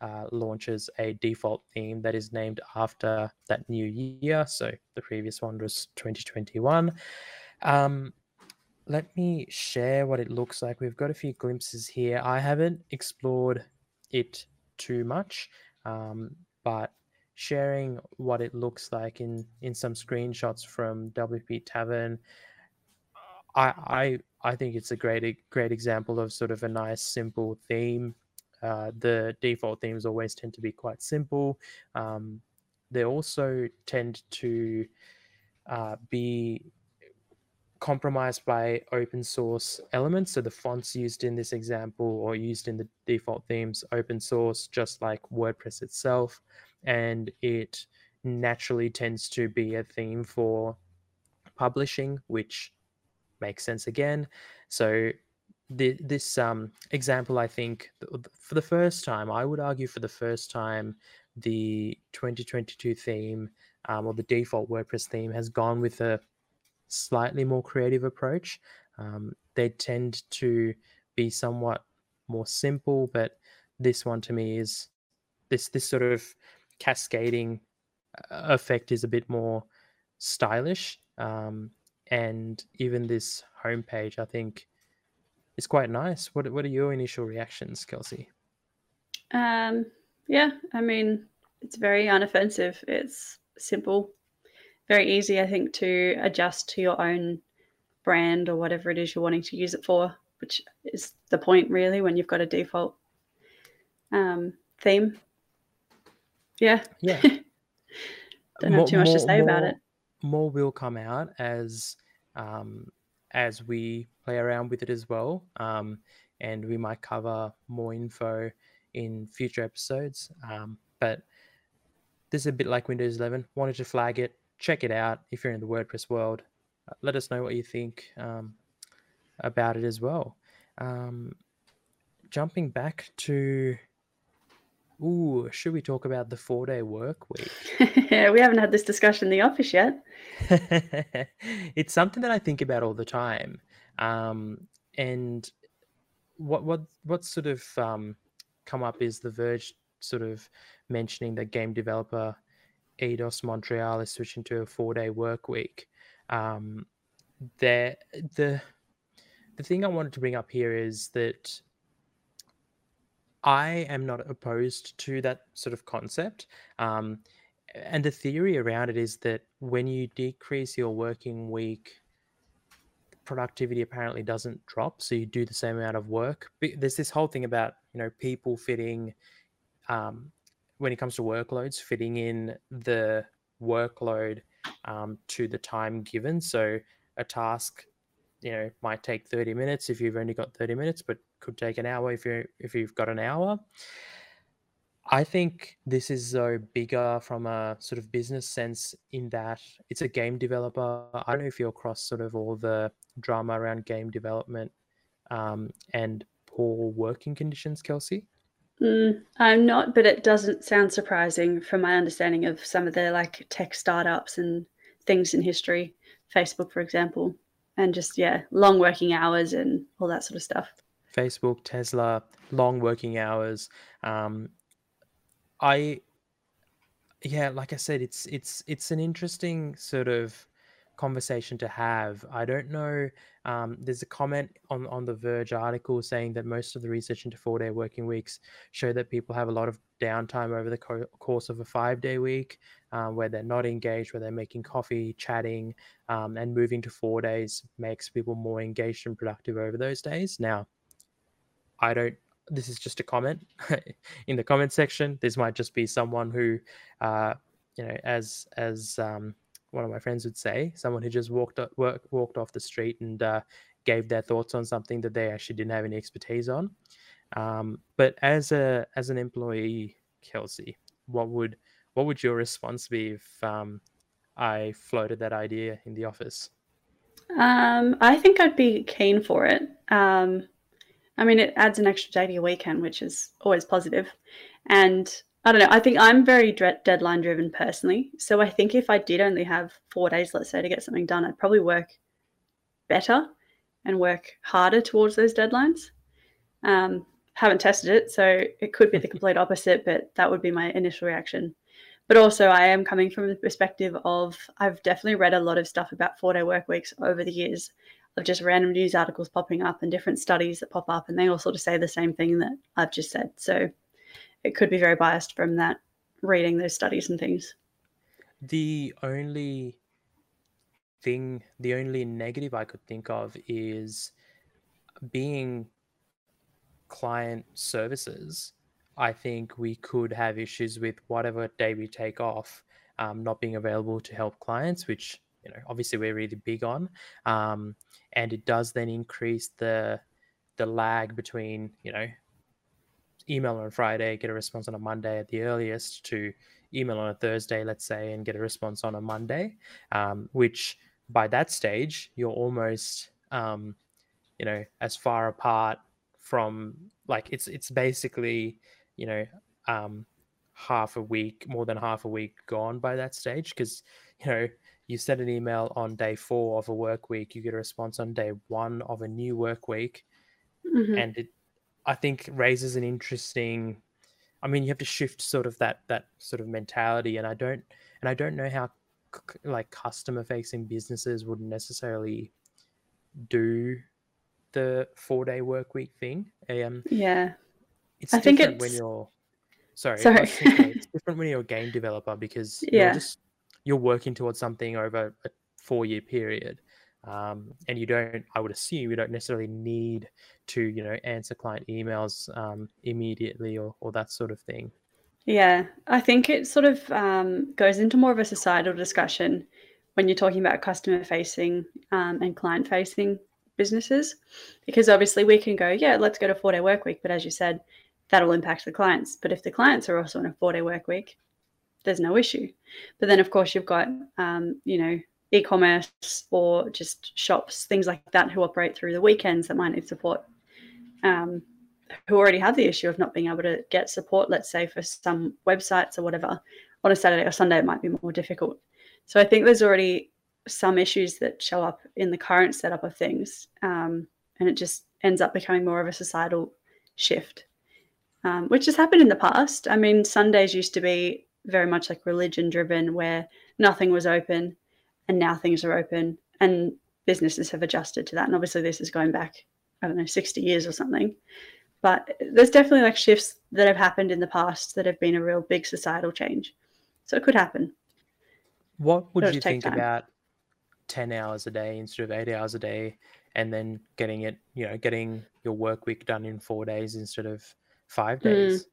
uh, launches a default theme that is named after that new year. So the previous one was 2021. Um, let me share what it looks like. We've got a few glimpses here. I haven't explored it too much, um, but sharing what it looks like in in some screenshots from WP Tavern, I I I think it's a great great example of sort of a nice simple theme. Uh, the default themes always tend to be quite simple. Um, they also tend to uh, be compromised by open source elements. So the fonts used in this example or used in the default themes open source, just like WordPress itself, and it naturally tends to be a theme for publishing, which makes sense again. So the, this um, example, I think, th- th- for the first time, I would argue for the first time, the 2022 theme um, or the default WordPress theme has gone with a slightly more creative approach. Um, they tend to be somewhat more simple, but this one to me is this this sort of cascading uh, effect is a bit more stylish. Um, and even this homepage, I think, is quite nice. What What are your initial reactions, Kelsey? Um, yeah, I mean, it's very unoffensive. It's simple, very easy, I think, to adjust to your own brand or whatever it is you're wanting to use it for, which is the point really when you've got a default um, theme. Yeah. Yeah. [laughs] Don't have too much to say more, about it. More will come out as um, as we play around with it as well, um, and we might cover more info in future episodes. Um, but this is a bit like Windows 11. Wanted to flag it. Check it out if you're in the WordPress world. Uh, let us know what you think um, about it as well. Um, jumping back to, ooh, should we talk about the four day work week? yeah, [laughs] we haven't had this discussion in the office yet. [laughs] it's something that I think about all the time. Um, and what what what sort of um, come up is the Verge sort of mentioning that game developer Eidos Montreal is switching to a four day work week. Um, the the the thing I wanted to bring up here is that I am not opposed to that sort of concept. Um, and the theory around it is that when you decrease your working week, productivity apparently doesn't drop. So you do the same amount of work. But There's this whole thing about, you know, people fitting um, when it comes to workloads, fitting in the workload um, to the time given. So a task, you know, might take 30 minutes if you've only got 30 minutes, but could take an hour if you if you've got an hour. I think this is so bigger from a sort of business sense in that it's a game developer. I don't know if you're across sort of all the drama around game development um, and poor working conditions, Kelsey. Mm, I'm not, but it doesn't sound surprising from my understanding of some of the like tech startups and things in history, Facebook, for example, and just, yeah, long working hours and all that sort of stuff. Facebook, Tesla, long working hours. Um, I, yeah, like I said, it's it's it's an interesting sort of conversation to have. I don't know. Um, there's a comment on, on the Verge article saying that most of the research into four day working weeks show that people have a lot of downtime over the co- course of a five day week um, where they're not engaged, where they're making coffee, chatting, um, and moving to four days makes people more engaged and productive over those days. Now, I don't. This is just a comment [laughs] in the comment section. This might just be someone who, uh, you know, as as um, one of my friends would say, someone who just walked work, walked off the street and uh, gave their thoughts on something that they actually didn't have any expertise on. Um, but as a as an employee, Kelsey, what would what would your response be if um, I floated that idea in the office? Um, I think I'd be keen for it. Um, I mean, it adds an extra day to your weekend, which is always positive. And I don't know. I think I'm very deadline driven personally. So I think if I did only have four days, let's say, to get something done, I'd probably work better and work harder towards those deadlines. Um, haven't tested it, so it could be the complete opposite, but that would be my initial reaction. But also, I am coming from the perspective of I've definitely read a lot of stuff about four day work weeks over the years of just random news articles popping up and different studies that pop up, and they all sort of say the same thing that I've just said. So it could be very biased from that reading those studies and things. The only thing, the only negative I could think of is being client services. I think we could have issues with whatever day we take off um, not being available to help clients, which you know obviously we're really big on, um, and it does then increase the the lag between you know email on Friday, get a response on a Monday at the earliest, to email on a Thursday, let's say, and get a response on a Monday, um, which by that stage, you're almost, um, you know, as far apart from like it's it's basically, you know, um, half a week, more than half a week gone by that stage, because you know you send an email on day four of a work week, you get a response on day one of a new work week, Mhm. and it, I think, raises an interesting. I mean, you have to shift sort of that that sort of mentality, and I don't and I don't know how c- like customer facing businesses would necessarily do the four day work week thing. Um, Yeah. it's I think different when you're sorry, Sorry. was gonna say, it's different when you're a game developer because Yeah. you're just you're working towards something over a four year period. Um, and you don't, I would assume, you don't necessarily need to, you know, answer client emails um, immediately or, or that sort of thing. Yeah, I think it sort of um, goes into more of a societal discussion when you're talking about customer facing um, and client facing businesses, because obviously we can go, yeah, let's go to four day work week, but as you said, that'll impact the clients. But if the clients are also on a four day work week, there's no issue. But then, of course, you've got, um, you know, e commerce or just shops, things like that, who operate through the weekends that might need support. Um, who already have the issue of not being able to get support, let's say for some websites or whatever, on a Saturday or Sunday, it might be more difficult. So I think there's already some issues that show up in the current setup of things, um, and it just ends up becoming more of a societal shift, um, which has happened in the past. I mean, Sundays used to be very much like religion driven, where nothing was open, and now things are open, and businesses have adjusted to that. And obviously, this is going back, I don't know, 60 years or something but there's definitely like shifts that have happened in the past that have been a real big societal change. So it could happen. What would It'll you think time. about 10 hours a day instead of eight hours a day and then getting it, you know, getting your work week done in four days instead of five Mm.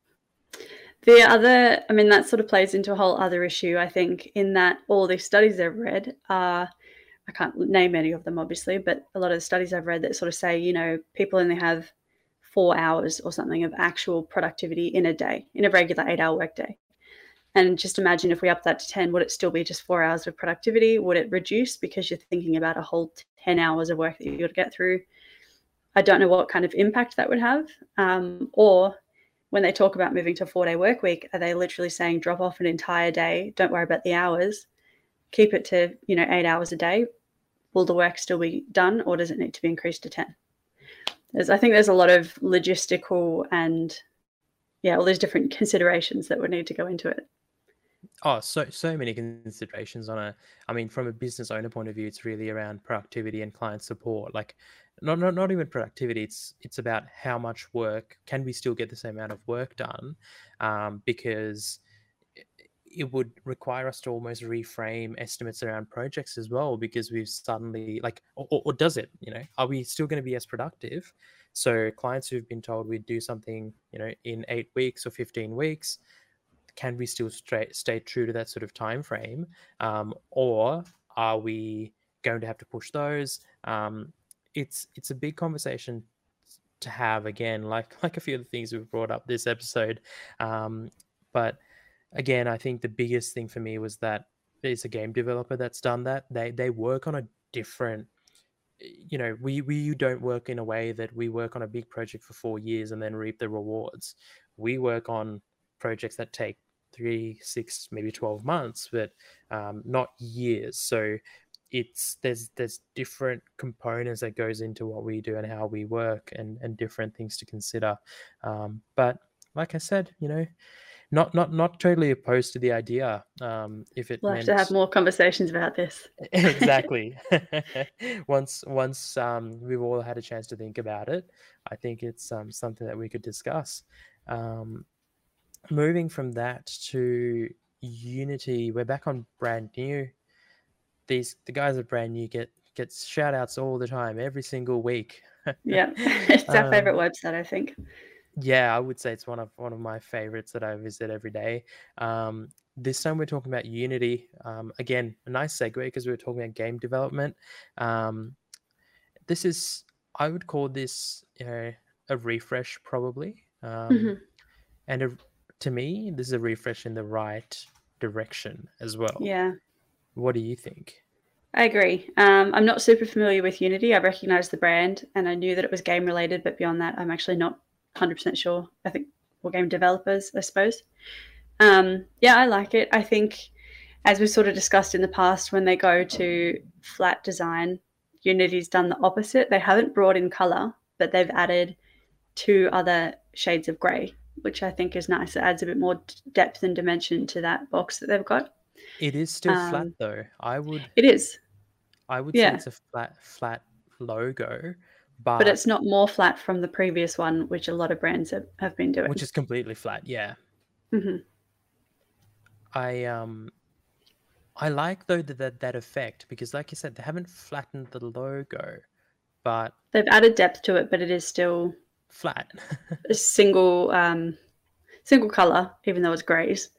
The other, I mean, that sort of plays into a whole other issue, I think, in that all the studies I've read are, I can't name any of them, obviously, but a lot of the studies I've read that sort of say, you know, people only have four hours or something of actual productivity in a day, in a regular eight hour workday. And just imagine if we up that to 10, would it still be just four hours of productivity? Would it reduce because you're thinking about a whole 10 hours of work that got to get through? I don't know what kind of impact that would have. Um, or when they talk about moving to a four day work week, are they literally saying drop off an entire day, don't worry about the hours, keep it to, you know, eight hours a day? Will the work still be done or does it need to be increased to 10? There's, I think there's a lot of logistical and yeah, all these different [laughs] considerations that would need to go into it. Oh, so so many considerations on a. I mean, from a business owner point of view, it's really around productivity and client support. Like, not not not even productivity. It's it's about how much work can we still get the same amount of work done, um, because it- would require us to almost reframe estimates around projects as well because we've suddenly like or, or- or does it you know? Are we still going to be as productive? So clients who've been told we'd do something you know in eight weeks or 15 weeks can we still stay, stay true to that sort of time frame um, or are we going to have to push those? Um, it's it's a big conversation to have again like [laughs] like a few of the things we've brought up this episode. Um, but again i think the biggest thing for me was that there's a game developer that's done that. They they work on a different you know we we don't work in a way that we work on a big project for four years and then reap the rewards. We work on projects that take three six maybe 12 months but um, not years. So it's there's there's different components that goes into what we do and how we work and and different things to consider. Um, but like i said you know not not not totally opposed to the idea um, if it We'll meant have to have more conversations about this. [laughs] exactly. [laughs] Once once um, we've all had a chance to think about it i think it's um, something that we could discuss. Um, moving from that to unity we're back on brand new these the guys at brand new get get shout outs all the time every single week Yeah, [laughs] [laughs] it's our Um, favorite website, I think. yeah, I would say it's one of one of my favorites that I visit every day. Um, this time we're talking about Unity. Um, again, a nice segue because we were talking about game development. Um, this is, I would call this you know, a refresh probably, um, Mhm. and a, to me, this is a refresh in the right direction as well. Yeah. What do you think? I agree. Um, I'm not super familiar with Unity. I recognize the brand and I knew that it was game related, but beyond that, I'm actually not 100% sure. I think we're game developers, I suppose. Um, yeah, I like it. I think as we've sort of discussed in the past, when they go to flat design, Unity's done the opposite. They haven't brought in color, but they've added two other shades of grey, which I think is nice. It adds a bit more depth and dimension to that box that they've got. It is still flat Um, though. I would It is, I would Yeah. say it's a flat flat logo, but, but it's not more flat from the previous one, which a lot of brands have, have been doing. which is completely flat. Yeah. hmm I um I like though that, that that effect because like you said, they haven't flattened the logo, but They've added depth to it, but it is still flat. [laughs] a single um, single color, even though it's greys.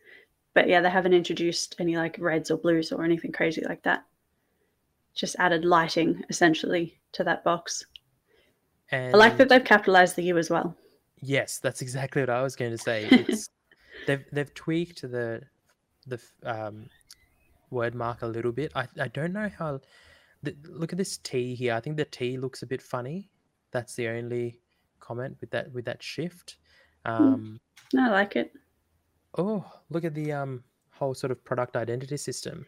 But yeah, they haven't introduced any like reds or blues or anything crazy like that. Just added lighting essentially to that box. and I like that they've capitalized the U as well. Yes, that's exactly what I was going to say. [laughs] It's they've they've tweaked the the um, word mark a little bit. I I don't know how. The, look at this T here. I think the T looks a bit funny. That's the only comment with that with that shift. Um, I like it. oh, look at the um whole sort of product identity system.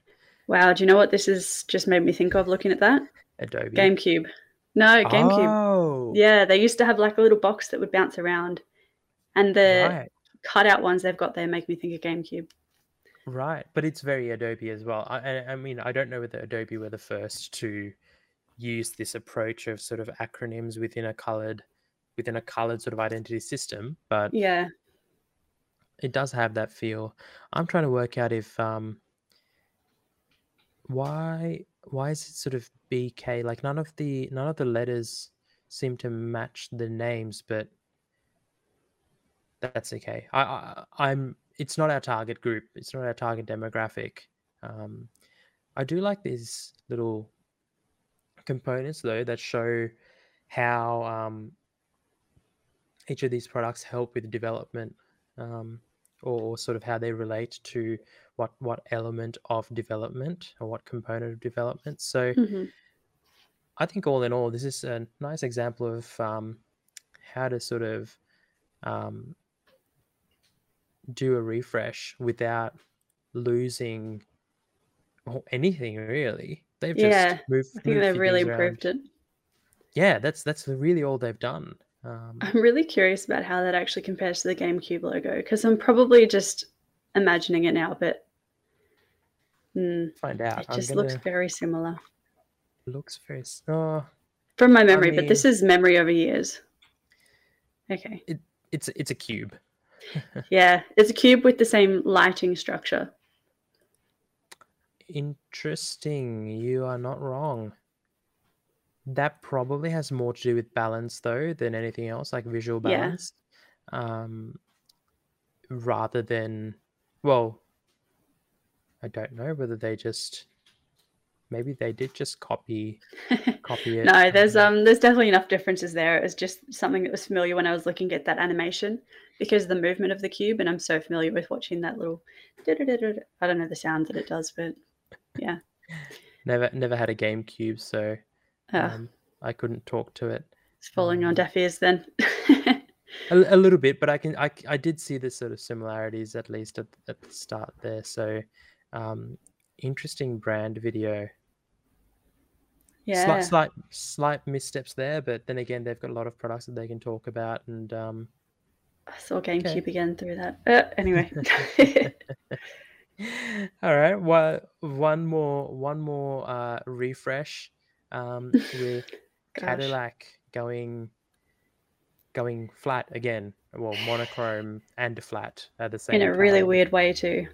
Wow, do you know what this has just made me think of looking at that? Adobe GameCube. No, GameCube. Oh, Yeah, they used to have like a little box that would bounce around. And the right, cutout ones they've got there make me think of GameCube. right. But it's very Adobe as well. I, I, I mean, I don't know whether Adobe were the first to use this approach of sort of acronyms within a colored within a colored sort of identity system, but Yeah. it does have that feel. I'm trying to work out if um why why is it sort of BK like none of the none of the letters seem to match the names, but that's okay. I, I I'm it's not our target group. It's not our target demographic. Um, I do like these little components though that show how um, each of these products help with development um, or sort of how they relate to what what element of development or what component of development. So hmm I think all in all, this is a nice example of um, how to sort of um, do a refresh without losing anything really. They've just Yeah, moved. I think moved they've really around. improved it. Yeah, that's that's really all they've done. Um, I'm really curious about how that actually compares to the GameCube logo because I'm probably just imagining it now, but mm, find out. it just looks very similar looks very. Oh, from my memory. but this is memory over years. Okay, it's it's a cube. [laughs] yeah, it's a cube with the same lighting structure. Interesting. You are not wrong. That probably has more to do with balance though than anything else, like visual Yeah. balance. Um, rather than, well, I don't know whether they just maybe they did just copy copy [laughs] it. no, there's um, there's definitely enough differences there. It was just something that was familiar when I was looking at that animation because of the movement of the cube, and I'm so familiar with watching that little. I don't know the sound that it does, but yeah. [laughs] never never had a GameCube, so um, I couldn't talk to it. it's falling on um, deaf ears then. A, [laughs] a little bit, but I can I, I did see the sort of similarities at least at, at the start there. So um, interesting brand video. yeah. Slight, slight slight missteps there, but then again, they've got a lot of products that they can talk about, and um, I saw GameCube again through that. Uh, anyway, [laughs] [laughs] all right. Well, one more one more uh, refresh um, [laughs] with Cadillac going going flat again. Well, monochrome and flat at the same time. in time. a really weird way too.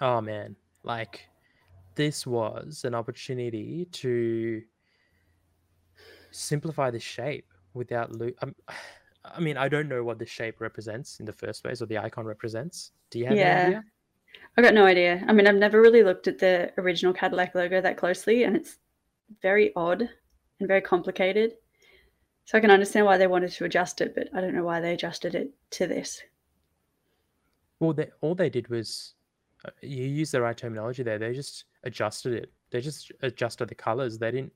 Oh man, like this was an opportunity to simplify the shape without lo- um, [sighs] I mean, I don't know what the shape represents in the first place or the icon represents. Do you have Yeah. any idea? I got no idea. I mean, I've never really looked at the original Cadillac logo that closely, and it's very odd and very complicated. So I can understand why they wanted to adjust it, but I don't know why they adjusted it to this. Well, they, all they did was uh, you use the right terminology there. They just adjusted it. They just adjusted the colors. They didn't.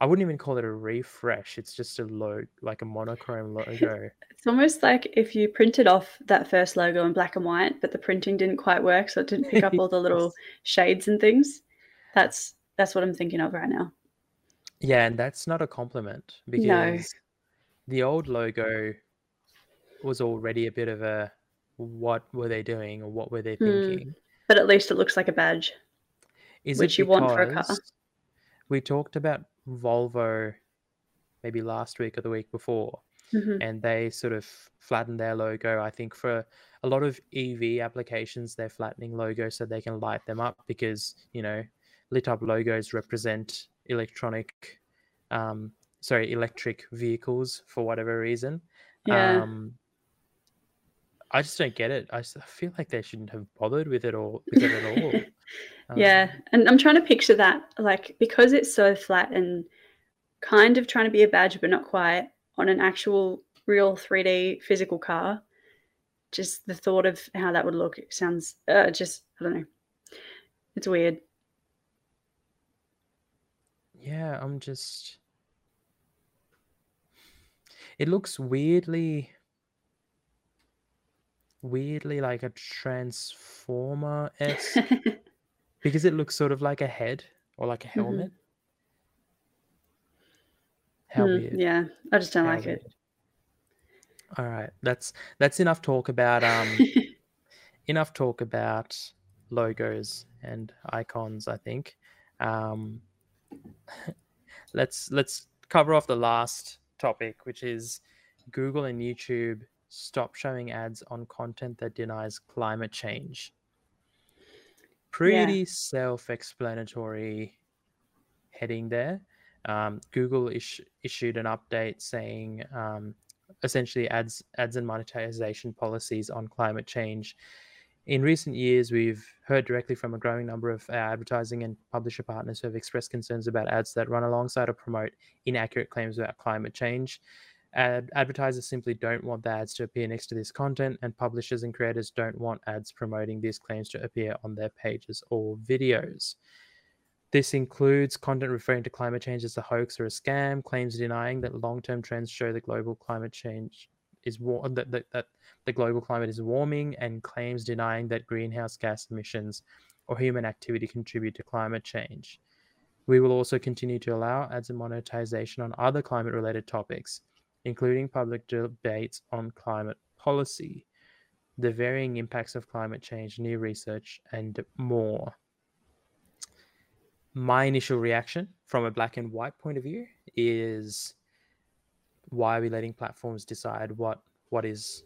I wouldn't even call it a refresh. It's just a logo, like a monochrome logo. [laughs] It's almost like if you printed off that first logo in black and white, but the printing didn't quite work, so it didn't pick up [laughs] all the little shades and things. That's that's what I'm thinking of right now. Yeah, and that's not a compliment because No. the old logo was already a bit of a what were they doing or what were they Hmm. thinking? But at least it looks like a badge. Is Which it you want for a car. we talked about Volvo maybe last week or the week before, hmm and they sort of flattened their logo. I think for a lot of EV applications, they're flattening logos so they can light them up because you know lit up logos represent electronic, um, sorry, electric vehicles for whatever reason. Yeah. Um, I just don't get it. I feel like they shouldn't have bothered with it all with it at all. [laughs] Yeah, Um, and I'm trying to picture that, like, because it's so flat and kind of trying to be a badge, but not quite, on an actual real 3D physical car. Just the thought of how that would look sounds uh, just, I don't know. It's weird. Yeah, I'm just. It looks weirdly, weirdly like a transformer esque [laughs] because it looks sort of like a head or like a Mhm. helmet. How Hmm, weird. yeah, I just don't How like it. All right, that's that's enough talk about um [laughs] enough talk about logos and icons. I think. Um, [laughs] let's let's cover off the last topic, which is Google and YouTube stop showing ads on content that denies climate change. Pretty self-explanatory heading there. Um, Google ish- issued an update saying um, essentially ads ads and monetization policies on climate change. In recent years, we've heard directly from a growing number of our advertising and publisher partners who have expressed concerns about ads that run alongside or promote inaccurate claims about climate change. Ad- advertisers simply don't want the ads to appear next to this content, and publishers and creators don't want ads promoting these claims to appear on their pages or videos. This includes content referring to climate change as a hoax or a scam, claims denying that long-term trends show that global climate change is war- uh, that, that, that the global climate is warming, and claims denying that greenhouse gas emissions or human activity contribute to climate change. We will also continue to allow ads and monetization on other climate related topics, including public debates on climate policy, the varying impacts of climate change, new research, and more. My initial reaction from a black and white point of view is why are we letting platforms decide what what is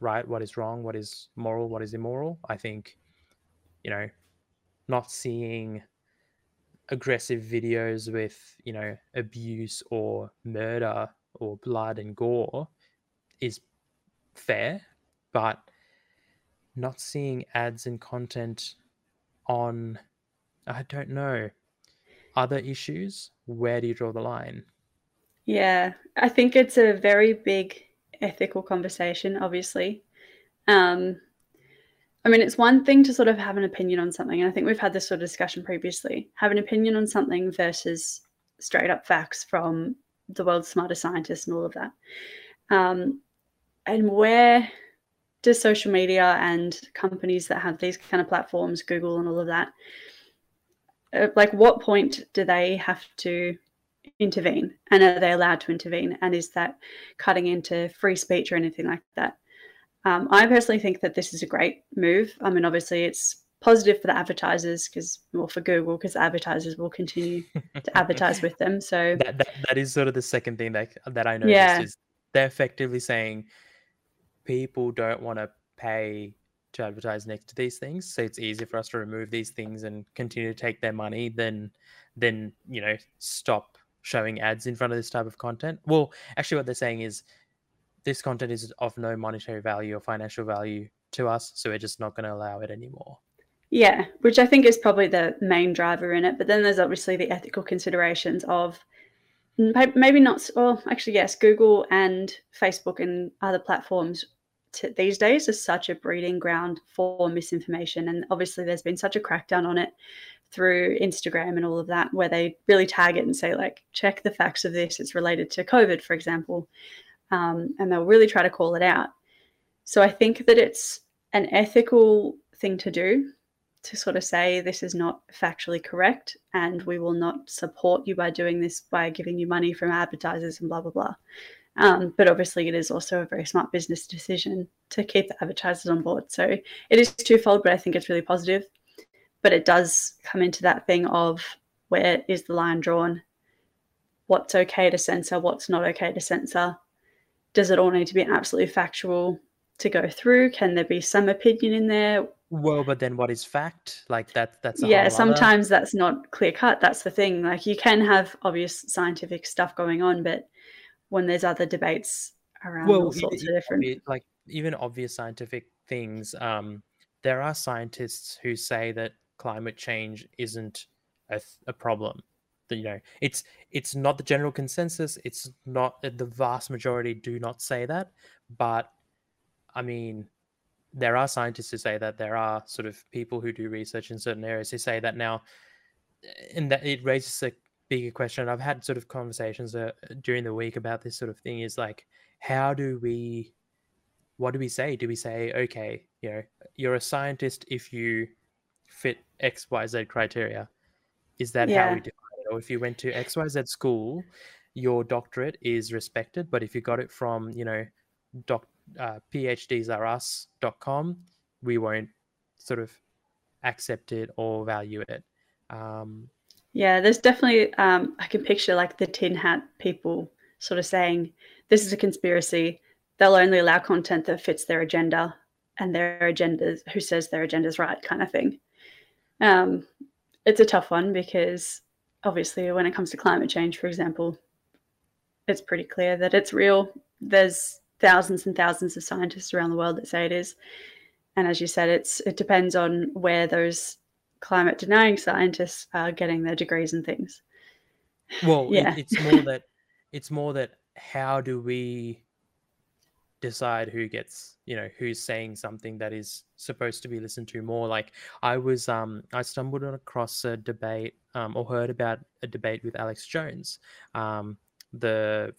right, what is wrong, what is moral, what is immoral? I think, you know, not seeing aggressive videos with, you know, abuse or murder or blood and gore is fair, but not seeing ads and content on I don't know other issues, where do you draw the line? Yeah, I think it's a very big ethical conversation, obviously. Um, I mean, it's one thing to sort of have an opinion on something. And I think we've had this sort of discussion previously. Have an opinion on something versus straight up facts from the world's smartest scientists and all of that. Um, and where does social media and companies that have these kind of platforms, Google and all of that, uh, like what point do they have to intervene? And are they allowed to intervene? And is that cutting into free speech or anything like that? Um, i personally think that this is a great move. I mean obviously it's positive for the advertisers because well for google because advertisers will continue to [laughs] advertise with them. So that, that that is sort of the second thing that that I noticed Yeah. is they're effectively saying people don't want to pay to advertise next to these things, so it's easier for us to remove these things and continue to take their money than than you know stop showing ads in front of this type of content. Well, actually, what they're saying is this content is of no monetary value or financial value to us, so we're just not going to allow it anymore. Yeah, which I think is probably the main driver in it. But then there's obviously the ethical considerations of maybe not, well, actually, yes, Google and Facebook and other platforms t- these days are such a breeding ground for misinformation. And obviously, there's been such a crackdown on it through Instagram and all of that, where they really tag it and say, like, check the facts of this. It's related to COVID, for example. Um, and they'll really try to call it out. So I think that it's an ethical thing to do to sort of say this is not factually correct and we will not support you by doing this by giving you money from advertisers and blah, blah, blah. Um, but obviously, it is also a very smart business decision to keep the advertisers on board. So it is twofold, but I think it's really positive. But it does come into that thing of where is the line drawn? What's okay to censor? What's not okay to censor? Does it all need to be absolutely factual to go through? Can there be some opinion in there? Well, but then what is fact? Like that that's yeah, sometimes other... that's not clear cut. That's the thing. Like you can have obvious scientific stuff going on, but when there's other debates around well, all sorts of different like even obvious scientific things um, there are scientists who say that climate change isn't a, a problem. You know it's it's not the general consensus it's not the vast majority do not say that but i mean there are scientists who say that there are sort of people who do research in certain areas who say that now and that it raises a bigger question. I've had sort of conversations uh, during the week about this sort of thing is like how do we what do we say? Do we say okay you know you're a scientist if you fit xyz criteria is that yeah. how we define it or if you went to xyz school your doctorate is respected but if you got it from you know doc uh, phdsrus.com we won't sort of accept it or value it um, yeah, there's definitely, um, I can picture like the tin hat people sort of saying, this is a conspiracy. They'll only allow content that fits their agenda and their agendas, who says their agenda's right, kind of thing. Um, it's a tough one because obviously, when it comes to climate change, for example, it's pretty clear that it's real. There's thousands and thousands of scientists around the world that say it is. And as you said, it's it depends on where those climate denying scientists are getting their degrees and things. Well, yeah. It, it's more that [laughs] it's more that how do we decide who gets you know who's saying something that is supposed to be listened to more. Like i was um i stumbled across a debate um or heard about a debate with alex jones um the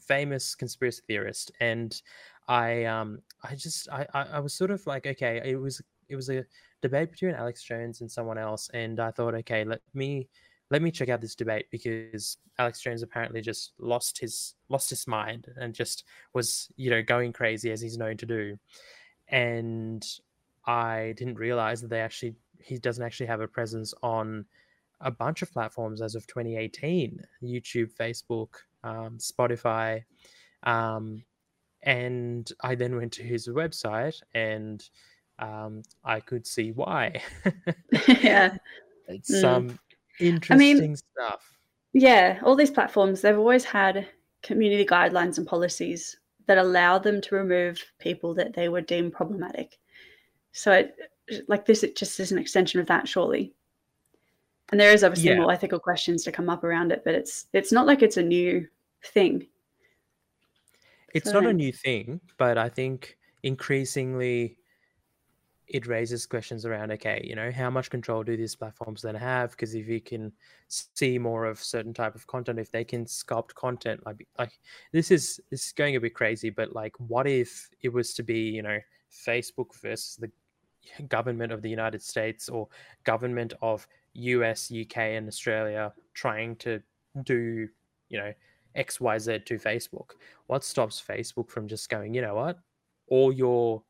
famous conspiracy theorist. And i um i just I, I i was sort of like okay it was it was a debate between Alex Jones and someone else, and I thought, okay, let me let me check out this debate because Alex Jones apparently just lost his lost his mind and just was you know going crazy as he's known to do, and I didn't realize that they actually he doesn't actually have a presence on a bunch of platforms as of 2018 YouTube, Facebook, um, Spotify. Um, and I then went to his website and um, I could see why. [laughs] [laughs] yeah, it's mm. Interesting I mean, stuff. Yeah, all these platforms they've always had community guidelines and policies that allow them to remove people that they would deem problematic. So, it, like this, it just is an extension of that, surely. And there is obviously yeah. more ethical questions to come up around it, but it's it's not like it's a new thing. It's so, not a new thing, but I think increasingly it raises questions around okay you know how much control do these platforms then have? Because if you can see more of certain type of content if they can sculpt content like like this is this is going a bit crazy but like what if it was to be you know facebook versus the [laughs] government of the united states or government of us uk and australia trying to do you know xyz to facebook? What stops facebook from just going you know what? All your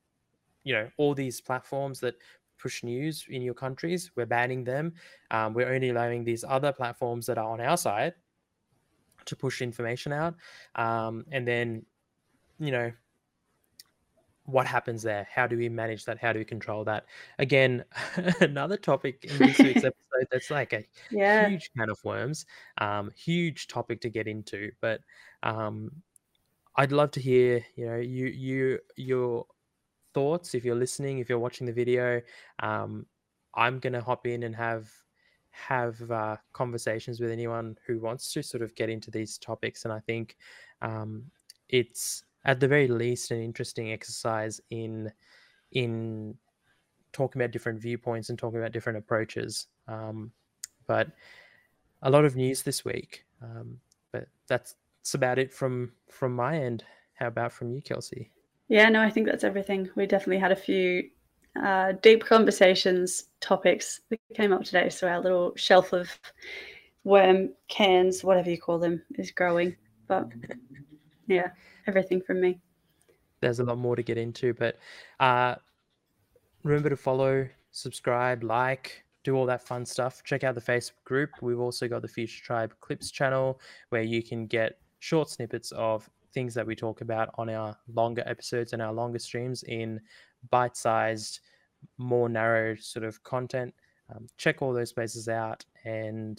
you know all these platforms that push news in your countries we're banning them um, we're only allowing these other platforms that are on our side to push information out um, and then you know what happens there? How do we manage that? How do we control that? Again [laughs] another topic in this week's [laughs] episode that's like a yeah. huge can of worms um, huge topic to get into but um, i'd love to hear you know you you your thoughts if you're listening if you're watching the video um, i'm going to hop in and have have uh, conversations with anyone who wants to sort of get into these topics and i think um, it's at the very least an interesting exercise in in talking about different viewpoints and talking about different approaches Um, but a lot of news this week. Um, but that's, that's about it from from my end. How about from you, Kelsey? Yeah, no, I think that's everything. We definitely had a few uh, deep conversations, topics that came up today. So our little shelf of worm cans, whatever you call them, is growing. But yeah, everything from me. There's a lot more to get into, but uh, remember to follow, subscribe, like, do all that fun stuff. Check out the Facebook group. We've also got the Future Tribe Clips channel where you can get short snippets of things that we talk about on our longer episodes and our longer streams in bite sized, more narrow sort of content. Um, check all those places out and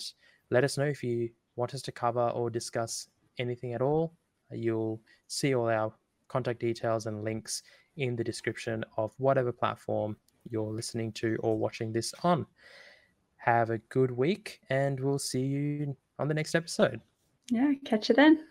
let us know if you want us to cover or discuss anything at all. You'll see all our contact details and links in the description of whatever platform you're listening to or watching this on. Have a good week, and we'll see you on the next episode. Yeah, catch you then.